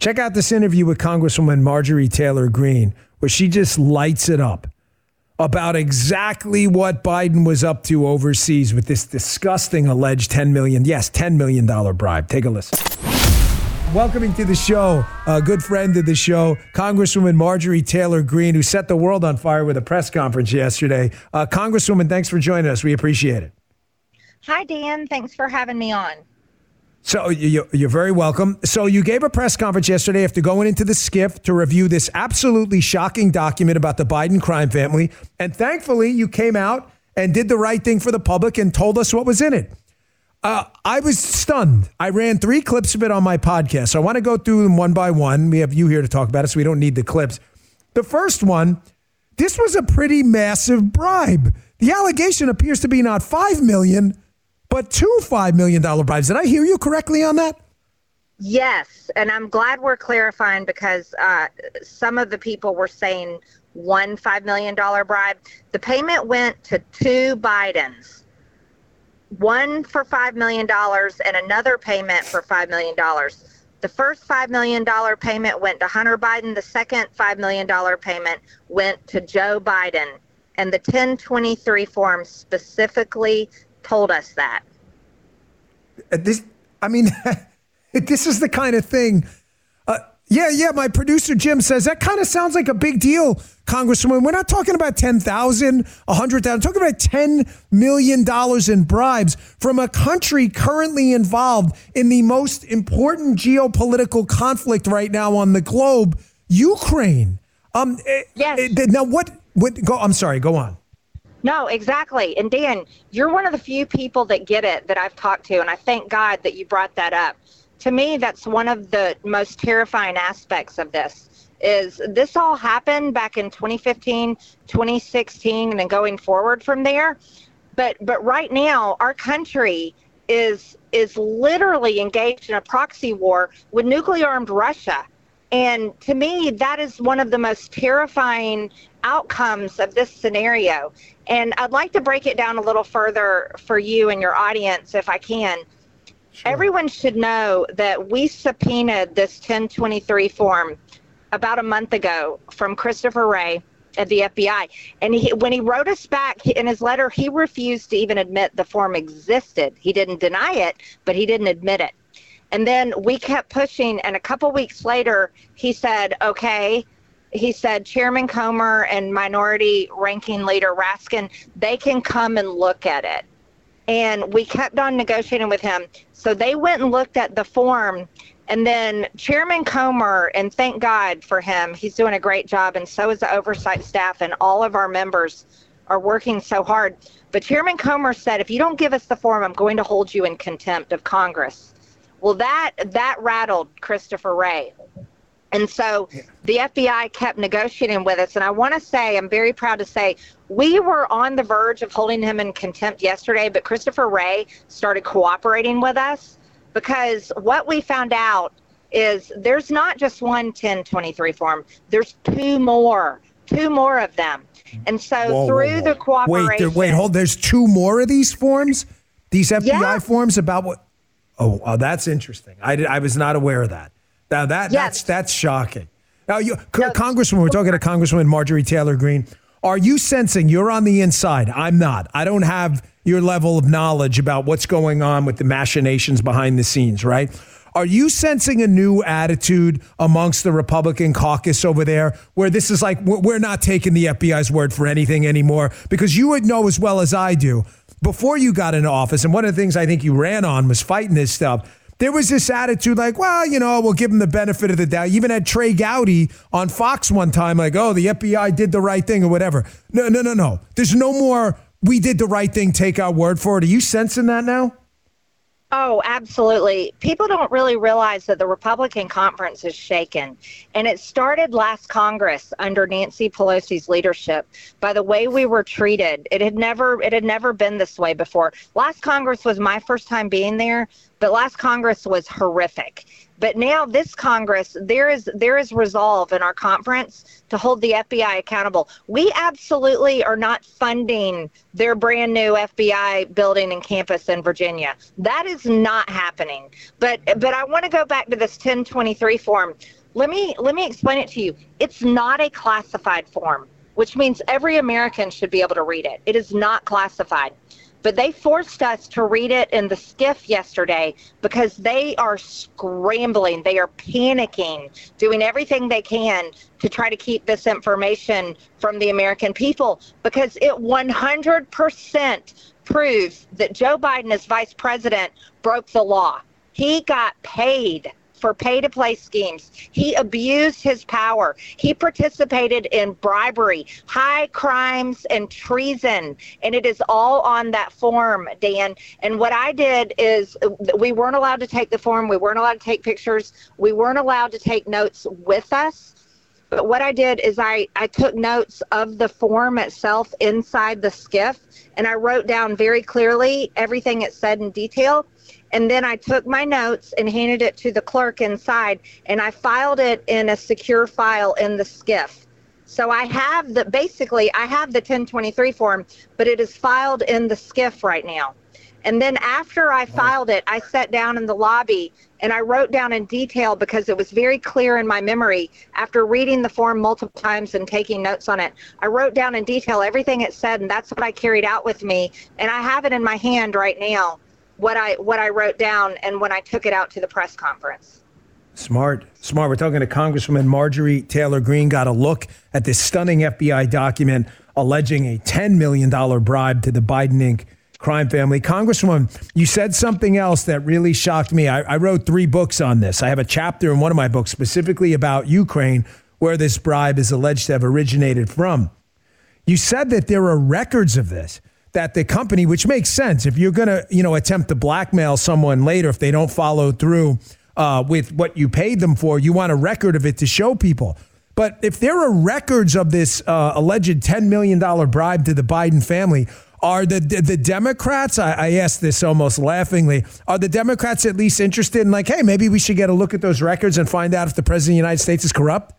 Check out this interview with Congresswoman Marjorie Taylor Greene, where she just lights it up about exactly what Biden was up to overseas with this disgusting alleged 10 million, yes, $10 million bribe. Take a listen. Welcoming to the show, a good friend of the show, Congresswoman Marjorie Taylor Greene, who set the world on fire with a press conference yesterday. Uh, Congresswoman, thanks for joining us. We appreciate it. Hi, Dan. Thanks for having me on. So you're very welcome. So you gave a press conference yesterday after going into the SCIF to review this absolutely shocking document about the Biden crime family, and thankfully you came out and did the right thing for the public and told us what was in it. Uh, I was stunned. I ran three clips of it on my podcast. So I want to go through them one by one. We have you here to talk about it, so we don't need the clips. The first one, this was a pretty massive bribe. The allegation appears to be not five million, but two five million dollar bribes. Did I hear you correctly on that? Yes, and I'm glad we're clarifying because uh, some of the people were saying one five million dollar bribe. The payment went to two Bidens one for $5 million and another payment for $5 million. The first $5 million payment went to Hunter Biden. The second $5 million payment went to Joe Biden. And the 1023 form specifically told us that. Uh, this, I mean, this is the kind of thing yeah, yeah. My producer Jim says that kind of sounds like a big deal, Congresswoman. We're not talking about 10,000, a 100,000. talking about $10 million in bribes from a country currently involved in the most important geopolitical conflict right now on the globe, Ukraine. Um, yes. Now, what, what, go, I'm sorry, go on. No, exactly. And Dan, you're one of the few people that get it that I've talked to, and I thank God that you brought that up. To me, that's one of the most terrifying aspects of this is this all happened back in 2015, 2016 and then going forward from there. But but right now our country is is literally engaged in a proxy war with nuclear armed Russia. And to me, that is one of the most terrifying outcomes of this scenario. And I'd like to break it down a little further for you and your audience, if I can. Sure. Everyone should know that we subpoenaed this 1023 form about a month ago from Christopher Wray at the FBI. And he, when he wrote us back in his letter, he refused to even admit the form existed. He didn't deny it, but he didn't admit it. And then we kept pushing. And a couple weeks later, he said, okay, he said Chairman Comer and Minority Ranking Leader Raskin, they can come and look at it. And we kept on negotiating with him. So they went and looked at the form. And then Chairman Comer, and thank God for him, he's doing a great job, and so is the oversight staff, and all of our members are working so hard. But Chairman Comer said, if you don't give us the form, I'm going to hold you in contempt of Congress. Well, that that rattled Christopher Wray. And so the FBI kept negotiating with us. And I want to say, I'm very proud to say, we were on the verge of holding him in contempt yesterday, but Christopher Wray started cooperating with us because what we found out is there's not just one 1023 form, there's two more, two more of them. And so whoa, through whoa, whoa. the cooperation. Wait, wait, hold. There's two more of these forms? These FBI yeah. forms about what? Oh, oh, that's interesting. I, did, I was not aware of that. Now that yes. that's that's shocking. Now, you, no, Congresswoman, we're talking to Congresswoman Marjorie Taylor Greene. Are you sensing you're on the inside? I'm not. I don't have your level of knowledge about what's going on with the machinations behind the scenes, right? Are you sensing a new attitude amongst the Republican caucus over there where this is like, we're not taking the FBI's word for anything anymore? Because you would know as well as I do before you got into office, and one of the things I think you ran on was fighting this stuff there was this attitude like, well, you know, we'll give them the benefit of the doubt. You even had Trey Gowdy on Fox one time, like, oh, the FBI did the right thing or whatever. No, no, no, no. There's no more, we did the right thing, take our word for it. Are you sensing that now? Oh, absolutely. People don't really realize that the Republican conference is shaken. And it started last Congress under Nancy Pelosi's leadership by the way we were treated. It had never it had never been this way before. Last Congress was my first time being there, but last Congress was horrific. But now this Congress, there is there is resolve in our conference to hold the FBI accountable. We absolutely are not funding their brand new FBI building and campus in Virginia. That is not happening. But but I want to go back to this 1023 form. Let me let me explain it to you. It's not a classified form, which means every American should be able to read it. It is not classified. But they forced us to read it in the SCIF yesterday because they are scrambling. They are panicking, doing everything they can to try to keep this information from the American people because it 100% proves that Joe Biden, as vice president, broke the law. He got paid for pay to play schemes. He abused his power. He participated in bribery, high crimes, and treason. And it is all on that form, Dan. And what I did is uh, we weren't allowed to take the form, we weren't allowed to take pictures, we weren't allowed to take notes with us. But what I did is I, I took notes of the form itself inside the SCIF and I wrote down very clearly everything it said in detail. And then I took my notes and handed it to the clerk inside, and I filed it in a secure file in the SCIF. So I have the basically I have the 1023 form, but it is filed in the SCIF right now. And then after I filed it, I sat down in the lobby and I wrote down in detail because it was very clear in my memory after reading the form multiple times and taking notes on it. I wrote down in detail everything it said, and that's what I carried out with me. And I have it in my hand right now what I what I wrote down and when I took it out to the press conference. Smart, smart. We're talking to Congresswoman Marjorie Taylor Greene. Got a look at this stunning FBI document alleging a $10 million bribe to the Biden Inc. crime family. Congresswoman, you said something else that really shocked me. I, I wrote three books on this. I have a chapter in one of my books specifically about Ukraine where this bribe is alleged to have originated from. You said that there are records of this that the company, which makes sense, if you're going to, you know, attempt to blackmail someone later if they don't follow through uh, with what you paid them for, you want a record of it to show people. But if there are records of this uh, alleged $10 million bribe to the Biden family, are the the Democrats? I, I this almost laughingly. Are the Democrats at least interested in like, hey, maybe we should get a look at those records and find out if the president of the United States is corrupt?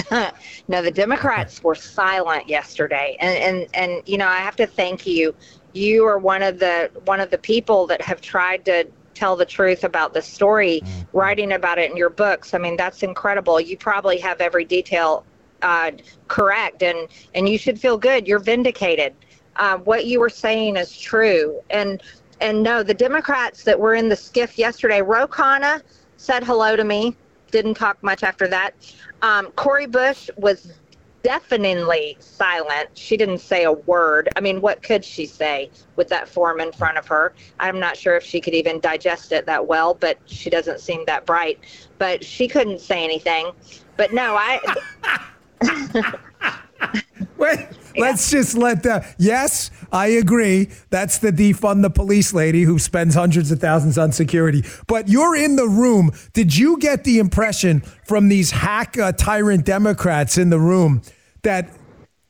no, the Democrats were silent yesterday, and and and you know I have to thank you. You are one of the one of the people that have tried to tell the truth about the story, mm-hmm. writing about it in your books. I mean, that's incredible. You probably have every detail uh, correct, and and you should feel good. You're vindicated. Uh, what you were saying is true, and and no, the Democrats that were in the SCIF yesterday, Ro Khanna said hello to me. Didn't talk much after that. Um, Cori Bush was deafeningly silent. She didn't say a word. I mean, what could she say with that form in front of her? I'm not sure if she could even digest it that well, but she doesn't seem that bright. But she couldn't say anything. But no, I. Wait, let's just let the. Yes, I agree. That's the defund the police lady who spends hundreds of thousands on security. But you're in the room. Did you get the impression from these hack uh, tyrant Democrats in the room that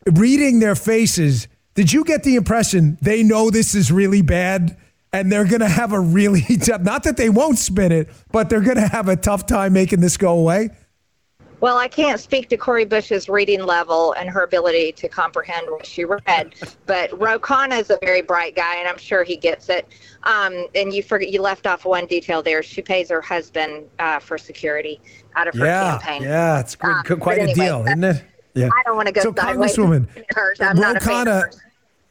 reading their faces, did you get the impression they know this is really bad? And they're going to have a really tough, not that they won't spin it, but they're going to have a tough time making this go away? Well, I can't speak to Cori Bush's reading level and her ability to comprehend what she read, but Ro Khanna is a very bright guy, and I'm sure he gets it. Um, and you forget you left off one detail there. She pays her husband uh, for security out of her yeah, campaign. Yeah, it's quite, um, quite anyway, a deal, isn't it? Yeah. I don't want to go. So, Congresswoman, I'm Ro Khanna.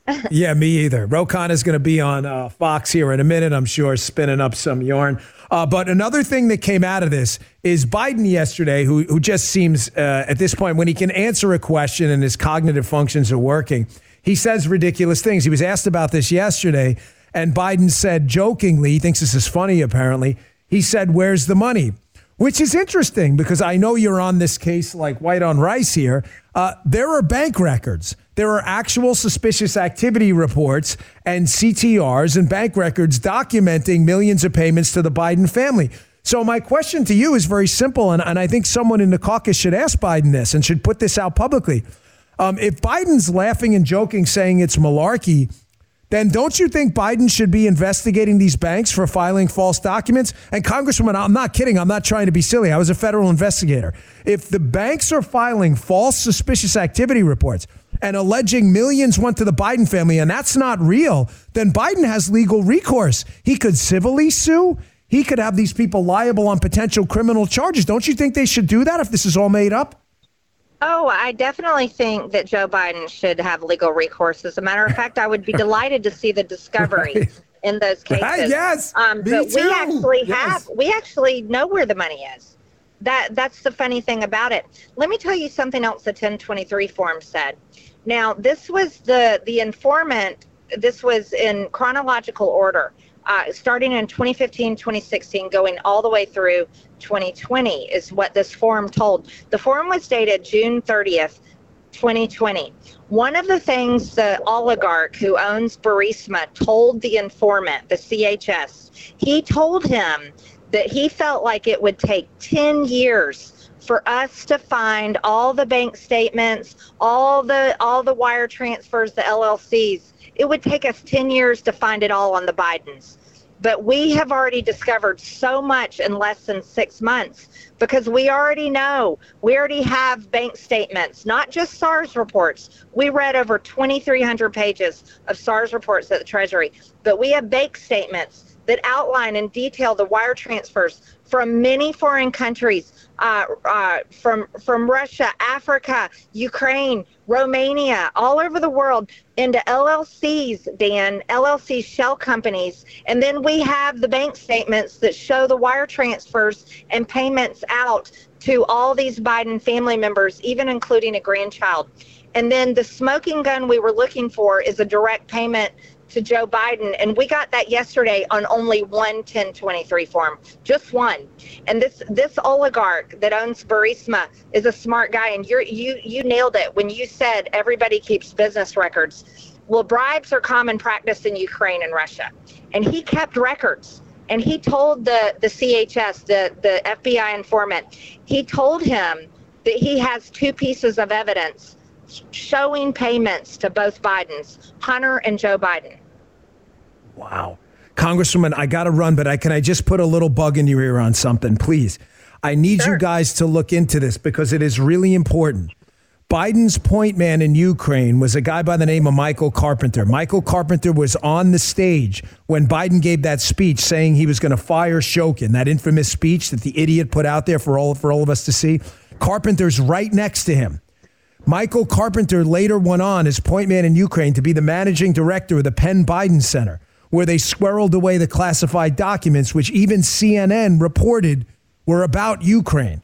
yeah, me either. Ro Khanna is going to be on uh, Fox here in a minute, I'm sure, spinning up some yarn. Uh, but another thing that came out of this is Biden yesterday, who, who just seems uh, at this point, when he can answer a question and his cognitive functions are working, he says ridiculous things. He was asked about this yesterday, and Biden said jokingly, he thinks this is funny apparently, he said, Where's the money? Which is interesting because I know you're on this case like white on rice here. Uh, there are bank records there are actual suspicious activity reports and CTRs and bank records documenting millions of payments to the Biden family. So, my question to you is very simple, and, and I think someone in the caucus should ask Biden this and should put this out publicly. Um, if Biden's laughing and joking, saying it's malarkey, then don't you think Biden should be investigating these banks for filing false documents? And Congresswoman, I'm not kidding. I'm not trying to be silly. I was a federal investigator. If the banks are filing false suspicious activity reports, and alleging millions went to the Biden family, and that's not real, then Biden has legal recourse. He could civilly sue. He could have these people liable on potential criminal charges. Don't you think they should do that if this is all made up? Oh, I definitely think that Joe Biden should have legal recourse. As a matter of fact, I would be delighted to see the discovery right. in those cases. yes, um, but too. we actually yes. have, we actually know where the money is. That that's the funny thing about it. Let me tell you something else. The 1023 form said. Now, this was the the informant. This was in chronological order, uh, starting in 2015, 2016, going all the way through 2020 is what this forum told. The forum was dated June 30th, 2020. One of the things the oligarch who owns Burisma told the informant, the CHS, he told him that he felt like it would take 10 years for us to find all the bank statements, all the all the wire transfers, the LLCs. It would take us 10 years to find it all on the Bidens. But we have already discovered so much in less than 6 months because we already know. We already have bank statements, not just SARs reports. We read over 2300 pages of SARs reports at the Treasury, but we have bank statements that outline in detail the wire transfers from many foreign countries uh, uh, from from Russia, Africa, Ukraine, Romania, all over the world into LLCs, Dan, LLC shell companies, and then we have the bank statements that show the wire transfers and payments out to all these Biden family members, even including a grandchild. And then the smoking gun we were looking for is a direct payment to Joe Biden. And we got that yesterday on only one 1023 form, just one. And this this oligarch that owns Burisma is a smart guy. And you're, you you nailed it when you said everybody keeps business records. Well, bribes are common practice in Ukraine and Russia, and he kept records. And he told the the CHS, the the FBI informant, he told him that he has two pieces of evidence showing payments to both Bidens, Hunter and Joe Biden. Wow. Congresswoman, I got to run, but I can I just put a little bug in your ear on something, please? I need sure. you guys to look into this because it is really important. Biden's point man in Ukraine was a guy by the name of Michael Carpenter. Michael Carpenter was on the stage when Biden gave that speech saying he was going to fire Shokin, that infamous speech that the idiot put out there for all for all of us to see. Carpenter's right next to him. Michael Carpenter later went on as point man in Ukraine to be the managing director of the Penn Biden Center, where they squirreled away the classified documents, which even CNN reported were about Ukraine.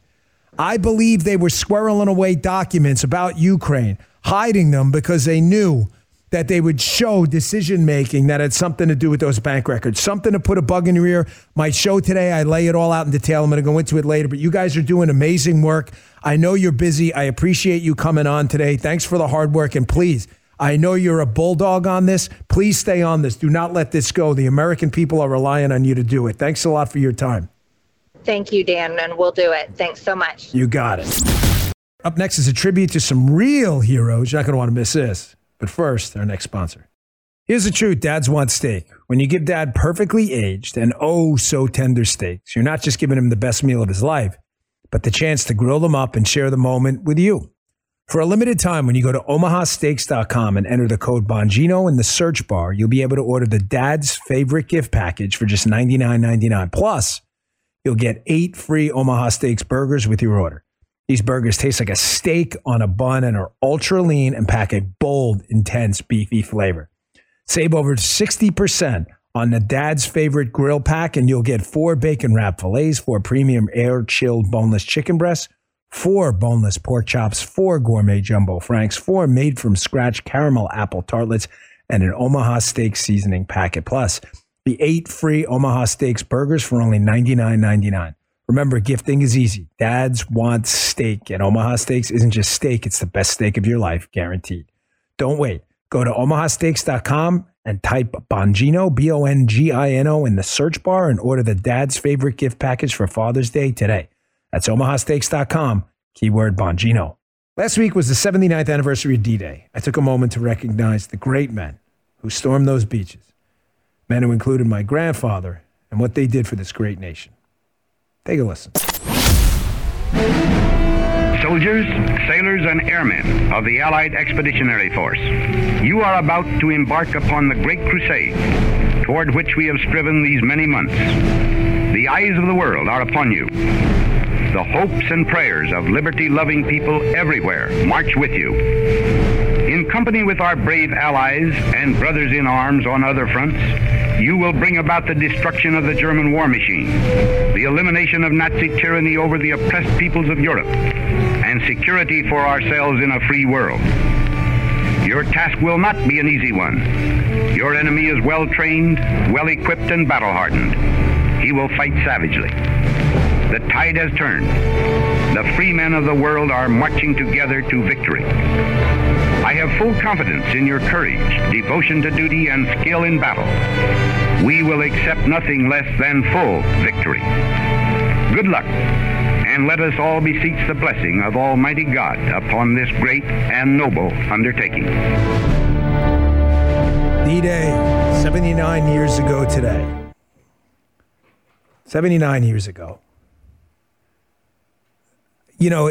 I believe they were squirreling away documents about Ukraine, hiding them because they knew that they would show decision making that had something to do with those bank records, something to put a bug in your ear. My show today, I lay it all out in detail. I'm going to go into it later, but you guys are doing amazing work. I know you're busy. I appreciate you coming on today. Thanks for the hard work. And please, I know you're a bulldog on this. Please stay on this. Do not let this go. The American people are relying on you to do it. Thanks a lot for your time. Thank you, Dan, and we'll do it. Thanks so much. You got it. Up next is a tribute to some real heroes. You're not going to want to miss this. But first, our next sponsor. Here's the truth dads want steak. When you give dad perfectly aged and oh so tender steaks, you're not just giving him the best meal of his life, but the chance to grill them up and share the moment with you. For a limited time, when you go to omahasteaks.com and enter the code Bongino in the search bar, you'll be able to order the dad's favorite gift package for just $99.99. Plus, you'll get eight free Omaha Steaks burgers with your order. These burgers taste like a steak on a bun and are ultra lean and pack a bold, intense, beefy flavor. Save over 60% on the dad's favorite grill pack, and you'll get four bacon wrap fillets, four premium air chilled boneless chicken breasts, four boneless pork chops, four gourmet jumbo franks, four made from scratch caramel apple tartlets, and an Omaha steak seasoning packet. Plus, the eight free Omaha Steaks burgers for only $99.99. Remember, gifting is easy. Dads want steak, and Omaha Steaks isn't just steak, it's the best steak of your life, guaranteed. Don't wait. Go to omahasteaks.com and type Bongino, B O N G I N O, in the search bar and order the dad's favorite gift package for Father's Day today. That's omahasteaks.com, keyword Bongino. Last week was the 79th anniversary of D Day. I took a moment to recognize the great men who stormed those beaches, men who included my grandfather and what they did for this great nation. Take a listen. Soldiers, sailors, and airmen of the Allied Expeditionary Force, you are about to embark upon the great crusade toward which we have striven these many months. The eyes of the world are upon you. The hopes and prayers of liberty loving people everywhere march with you. In company with our brave allies and brothers in arms on other fronts, you will bring about the destruction of the German war machine, the elimination of Nazi tyranny over the oppressed peoples of Europe, and security for ourselves in a free world. Your task will not be an easy one. Your enemy is well trained, well equipped, and battle hardened. He will fight savagely. The tide has turned. The free men of the world are marching together to victory. I have full confidence in your courage, devotion to duty, and skill in battle. We will accept nothing less than full victory. Good luck, and let us all beseech the blessing of Almighty God upon this great and noble undertaking. D Day, 79 years ago today. 79 years ago. You know,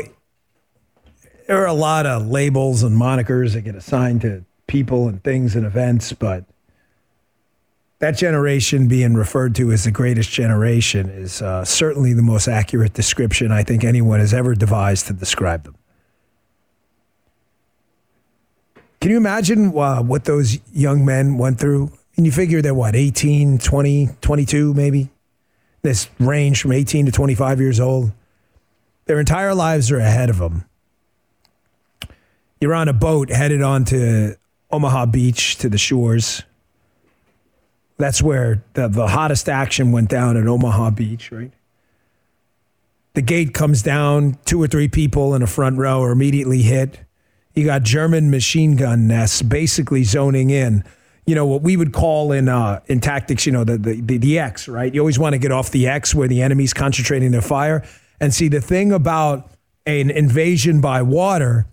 there are a lot of labels and monikers that get assigned to people and things and events, but that generation being referred to as the greatest generation is uh, certainly the most accurate description I think anyone has ever devised to describe them. Can you imagine uh, what those young men went through? And you figure they're what, 18, 20, 22 maybe? This range from 18 to 25 years old. Their entire lives are ahead of them you're on a boat headed on to Omaha Beach to the shores. That's where the, the hottest action went down at Omaha Beach, right? The gate comes down, two or three people in a front row are immediately hit. You got German machine gun nests basically zoning in. You know what we would call in uh, in tactics, you know the, the the the X, right? You always want to get off the X where the enemy's concentrating their fire. And see the thing about an invasion by water,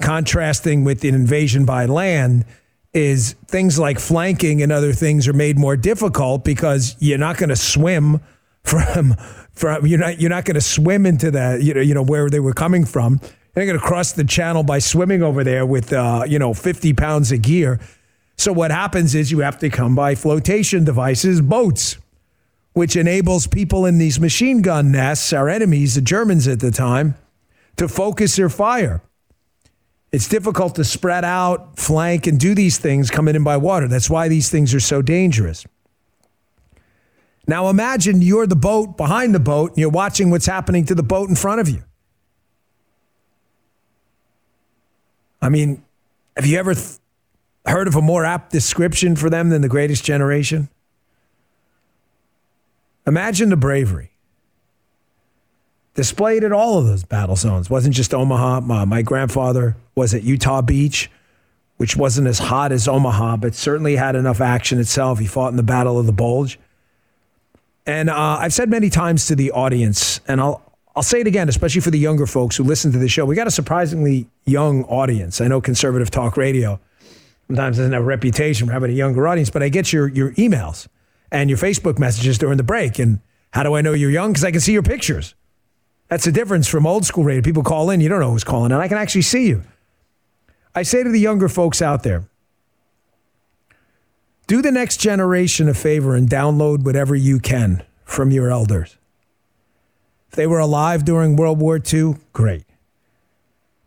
contrasting with an invasion by land, is things like flanking and other things are made more difficult because you're not going to swim from from you're not you're not going to swim into the you know you know where they were coming from. They're going to cross the channel by swimming over there with uh, you know 50 pounds of gear. So what happens is you have to come by flotation devices, boats, which enables people in these machine gun nests, our enemies, the Germans at the time, to focus their fire. It's difficult to spread out, flank, and do these things coming in by water. That's why these things are so dangerous. Now imagine you're the boat behind the boat and you're watching what's happening to the boat in front of you. I mean, have you ever th- heard of a more apt description for them than the greatest generation? Imagine the bravery displayed at all of those battle zones. wasn't just Omaha. My, my, grandfather was at Utah Beach, which wasn't as hot as Omaha, but certainly had enough action itself. He fought in the Battle of the Bulge. And uh, I've said many times to the audience, and I'll I'll say it again, especially for the younger folks who listen to the show. We got a surprisingly young audience. I know conservative talk radio sometimes doesn't have a reputation for having a younger audience, but I get your your emails and your Facebook messages during the break. And how do I know you're young? Because I can see your pictures. That's the difference from old school radio. People call in, you don't know who's calling and I can actually see you. I say to the younger folks out there, do the next generation a favor and download whatever you can from your elders. If they were alive during World War II, great.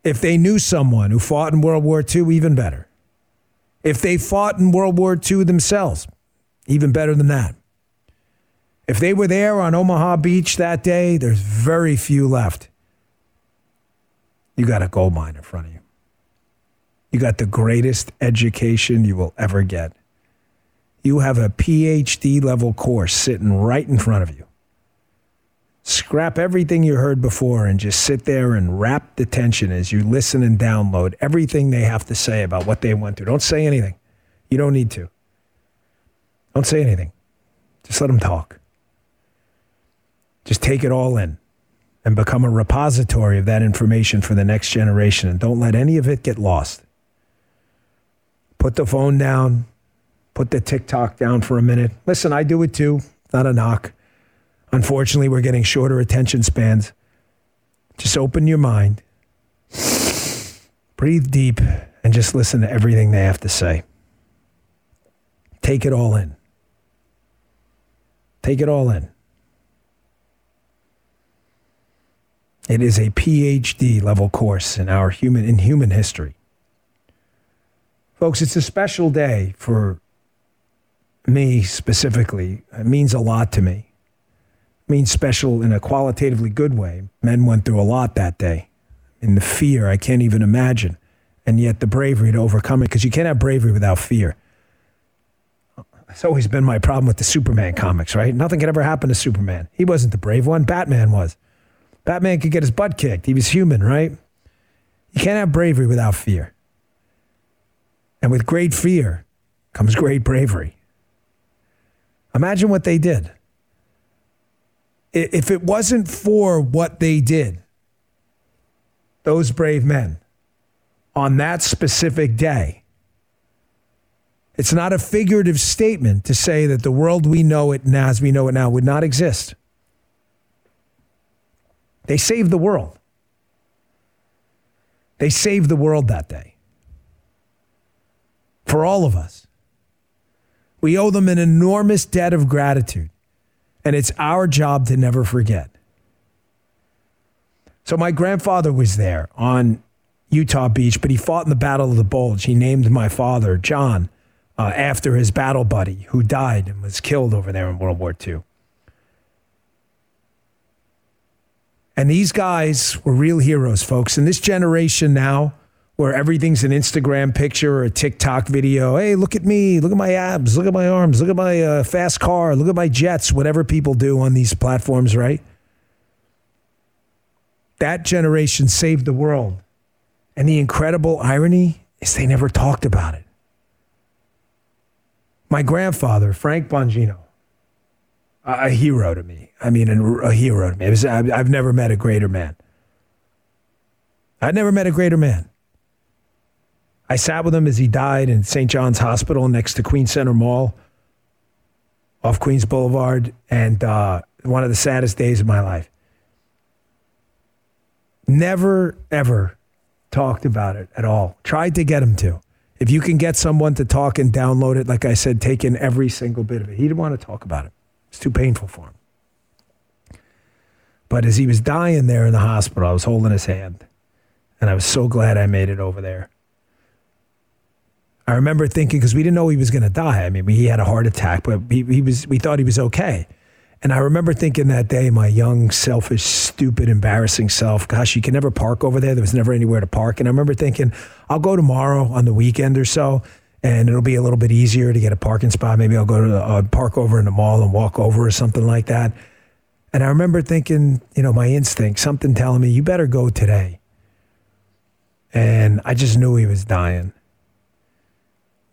If they knew someone who fought in World War II, even better. If they fought in World War II themselves, even better than that. If they were there on Omaha Beach that day, there's very few left. You got a gold mine in front of you. You got the greatest education you will ever get. You have a PhD level course sitting right in front of you. Scrap everything you heard before and just sit there and wrap the tension as you listen and download everything they have to say about what they went through. Don't say anything. You don't need to. Don't say anything. Just let them talk. Just take it all in and become a repository of that information for the next generation. And don't let any of it get lost. Put the phone down, put the TikTok down for a minute. Listen, I do it too. Not a knock. Unfortunately, we're getting shorter attention spans. Just open your mind, breathe deep, and just listen to everything they have to say. Take it all in. Take it all in. It is a PhD level course in our human in human history. Folks, it's a special day for me specifically. It means a lot to me. It means special in a qualitatively good way. Men went through a lot that day. In the fear, I can't even imagine. And yet the bravery to overcome it, because you can't have bravery without fear. It's always been my problem with the Superman comics, right? Nothing could ever happen to Superman. He wasn't the brave one, Batman was. Batman could get his butt kicked. He was human, right? You can't have bravery without fear. And with great fear comes great bravery. Imagine what they did. If it wasn't for what they did, those brave men, on that specific day, it's not a figurative statement to say that the world we know it now, as we know it now, would not exist. They saved the world. They saved the world that day. For all of us. We owe them an enormous debt of gratitude, and it's our job to never forget. So, my grandfather was there on Utah Beach, but he fought in the Battle of the Bulge. He named my father, John, uh, after his battle buddy who died and was killed over there in World War II. And these guys were real heroes, folks. In this generation now where everything's an Instagram picture or a TikTok video. Hey, look at me. Look at my abs. Look at my arms. Look at my uh, fast car. Look at my jets. Whatever people do on these platforms, right? That generation saved the world. And the incredible irony is they never talked about it. My grandfather, Frank Bongino, a hero to me. I mean, a hero to me. Was, I've never met a greater man. I've never met a greater man. I sat with him as he died in St. John's Hospital next to Queens Center Mall off Queens Boulevard, and uh, one of the saddest days of my life. Never, ever talked about it at all. Tried to get him to. If you can get someone to talk and download it, like I said, take in every single bit of it. He didn't want to talk about it. It's too painful for him. But as he was dying there in the hospital, I was holding his hand. And I was so glad I made it over there. I remember thinking, because we didn't know he was going to die. I mean, he had a heart attack, but he, he was, we thought he was okay. And I remember thinking that day, my young, selfish, stupid, embarrassing self, gosh, you can never park over there. There was never anywhere to park. And I remember thinking, I'll go tomorrow on the weekend or so, and it'll be a little bit easier to get a parking spot. Maybe I'll go to the, uh, park over in the mall and walk over or something like that. And I remember thinking, you know, my instinct, something telling me, you better go today. And I just knew he was dying.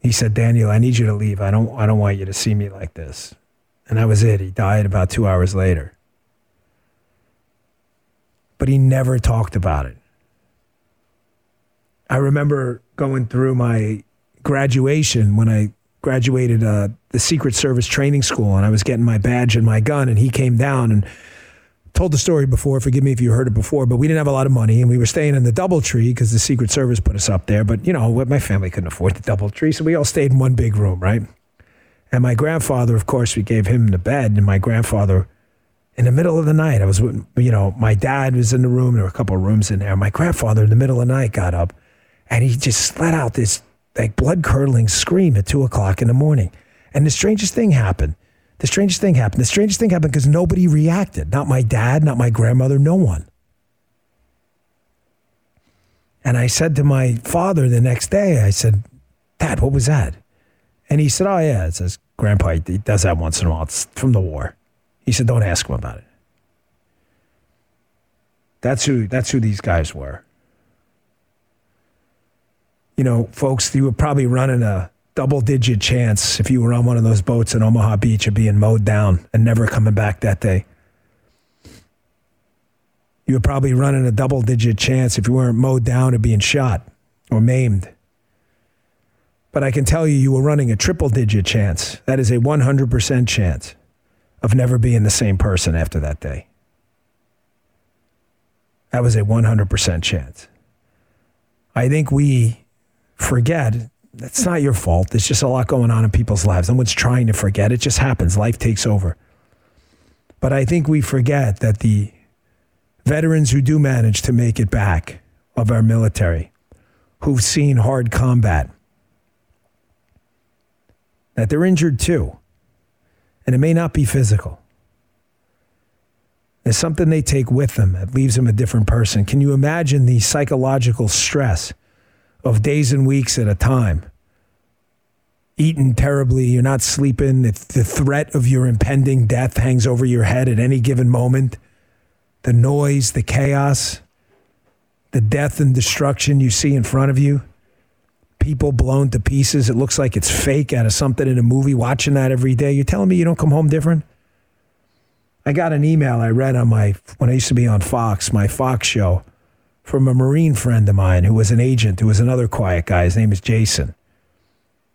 He said, Daniel, I need you to leave. I don't, I don't want you to see me like this. And that was it. He died about two hours later. But he never talked about it. I remember going through my graduation when I graduated uh, the Secret Service training school and I was getting my badge and my gun, and he came down and told the story before. Forgive me if you heard it before, but we didn't have a lot of money and we were staying in the DoubleTree because the Secret Service put us up there. But, you know, my family couldn't afford the DoubleTree, so we all stayed in one big room, right? And my grandfather, of course, we gave him the bed. And my grandfather, in the middle of the night, I was, you know, my dad was in the room. There were a couple of rooms in there. My grandfather, in the middle of the night, got up and he just let out this like blood curdling scream at two o'clock in the morning. And the strangest thing happened. The strangest thing happened. The strangest thing happened because nobody reacted. Not my dad, not my grandmother, no one. And I said to my father the next day, I said, Dad, what was that? And he said, Oh, yeah, it says Grandpa, he does that once in a while. It's from the war. He said, Don't ask him about it. That's who, that's who these guys were. You know, folks, you were probably running a double digit chance if you were on one of those boats in Omaha Beach of being mowed down and never coming back that day. You were probably running a double digit chance if you weren't mowed down or being shot or maimed. But I can tell you, you were running a triple digit chance. That is a 100% chance of never being the same person after that day. That was a 100% chance. I think we forget that's not your fault. There's just a lot going on in people's lives. No one's trying to forget. It just happens. Life takes over. But I think we forget that the veterans who do manage to make it back of our military, who've seen hard combat, that they're injured too. And it may not be physical. There's something they take with them that leaves them a different person. Can you imagine the psychological stress of days and weeks at a time? Eating terribly, you're not sleeping, the threat of your impending death hangs over your head at any given moment. The noise, the chaos, the death and destruction you see in front of you people blown to pieces. It looks like it's fake out of something in a movie, watching that every day. You're telling me you don't come home different? I got an email I read on my, when I used to be on Fox, my Fox show, from a Marine friend of mine who was an agent, who was another quiet guy. His name is Jason.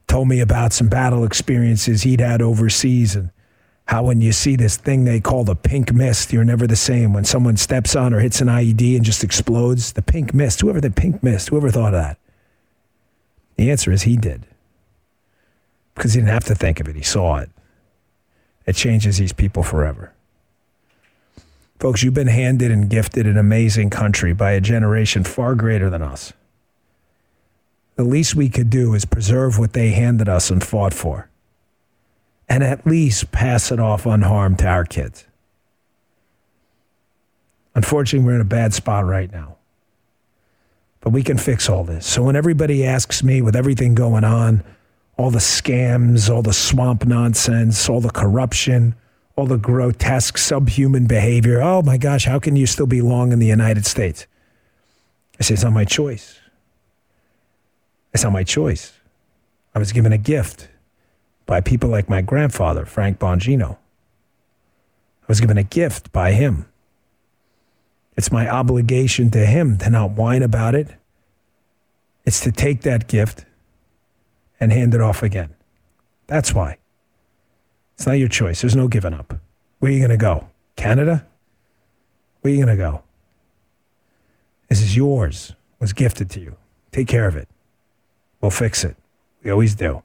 Told me about some battle experiences he'd had overseas and how when you see this thing they call the pink mist, you're never the same. When someone steps on or hits an IED and just explodes, the pink mist, whoever the pink mist, whoever thought of that? The answer is he did. Because he didn't have to think of it, he saw it. It changes these people forever. Folks, you've been handed and gifted an amazing country by a generation far greater than us. The least we could do is preserve what they handed us and fought for, and at least pass it off unharmed to our kids. Unfortunately, we're in a bad spot right now. But we can fix all this. So when everybody asks me, with everything going on, all the scams, all the swamp nonsense, all the corruption, all the grotesque subhuman behavior, oh my gosh, how can you still be long in the United States? I say, it's not my choice. It's not my choice. I was given a gift by people like my grandfather, Frank Bongino. I was given a gift by him. It's my obligation to him to not whine about it. It's to take that gift and hand it off again. That's why. It's not your choice. There's no giving up. Where are you going to go? Canada? Where are you going to go? This is yours. It was gifted to you. Take care of it. We'll fix it. We always do.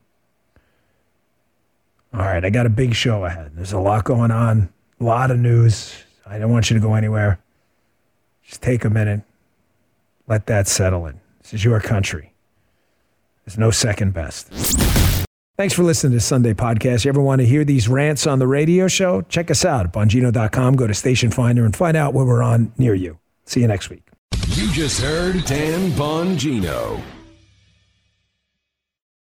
All right, I got a big show ahead. There's a lot going on, a lot of news. I don't want you to go anywhere. Just take a minute. Let that settle in. This is your country. There's no second best. Thanks for listening to Sunday Podcast. You ever want to hear these rants on the radio show? Check us out at Bongino.com. Go to Station Finder and find out where we're on near you. See you next week. You just heard Dan Bongino.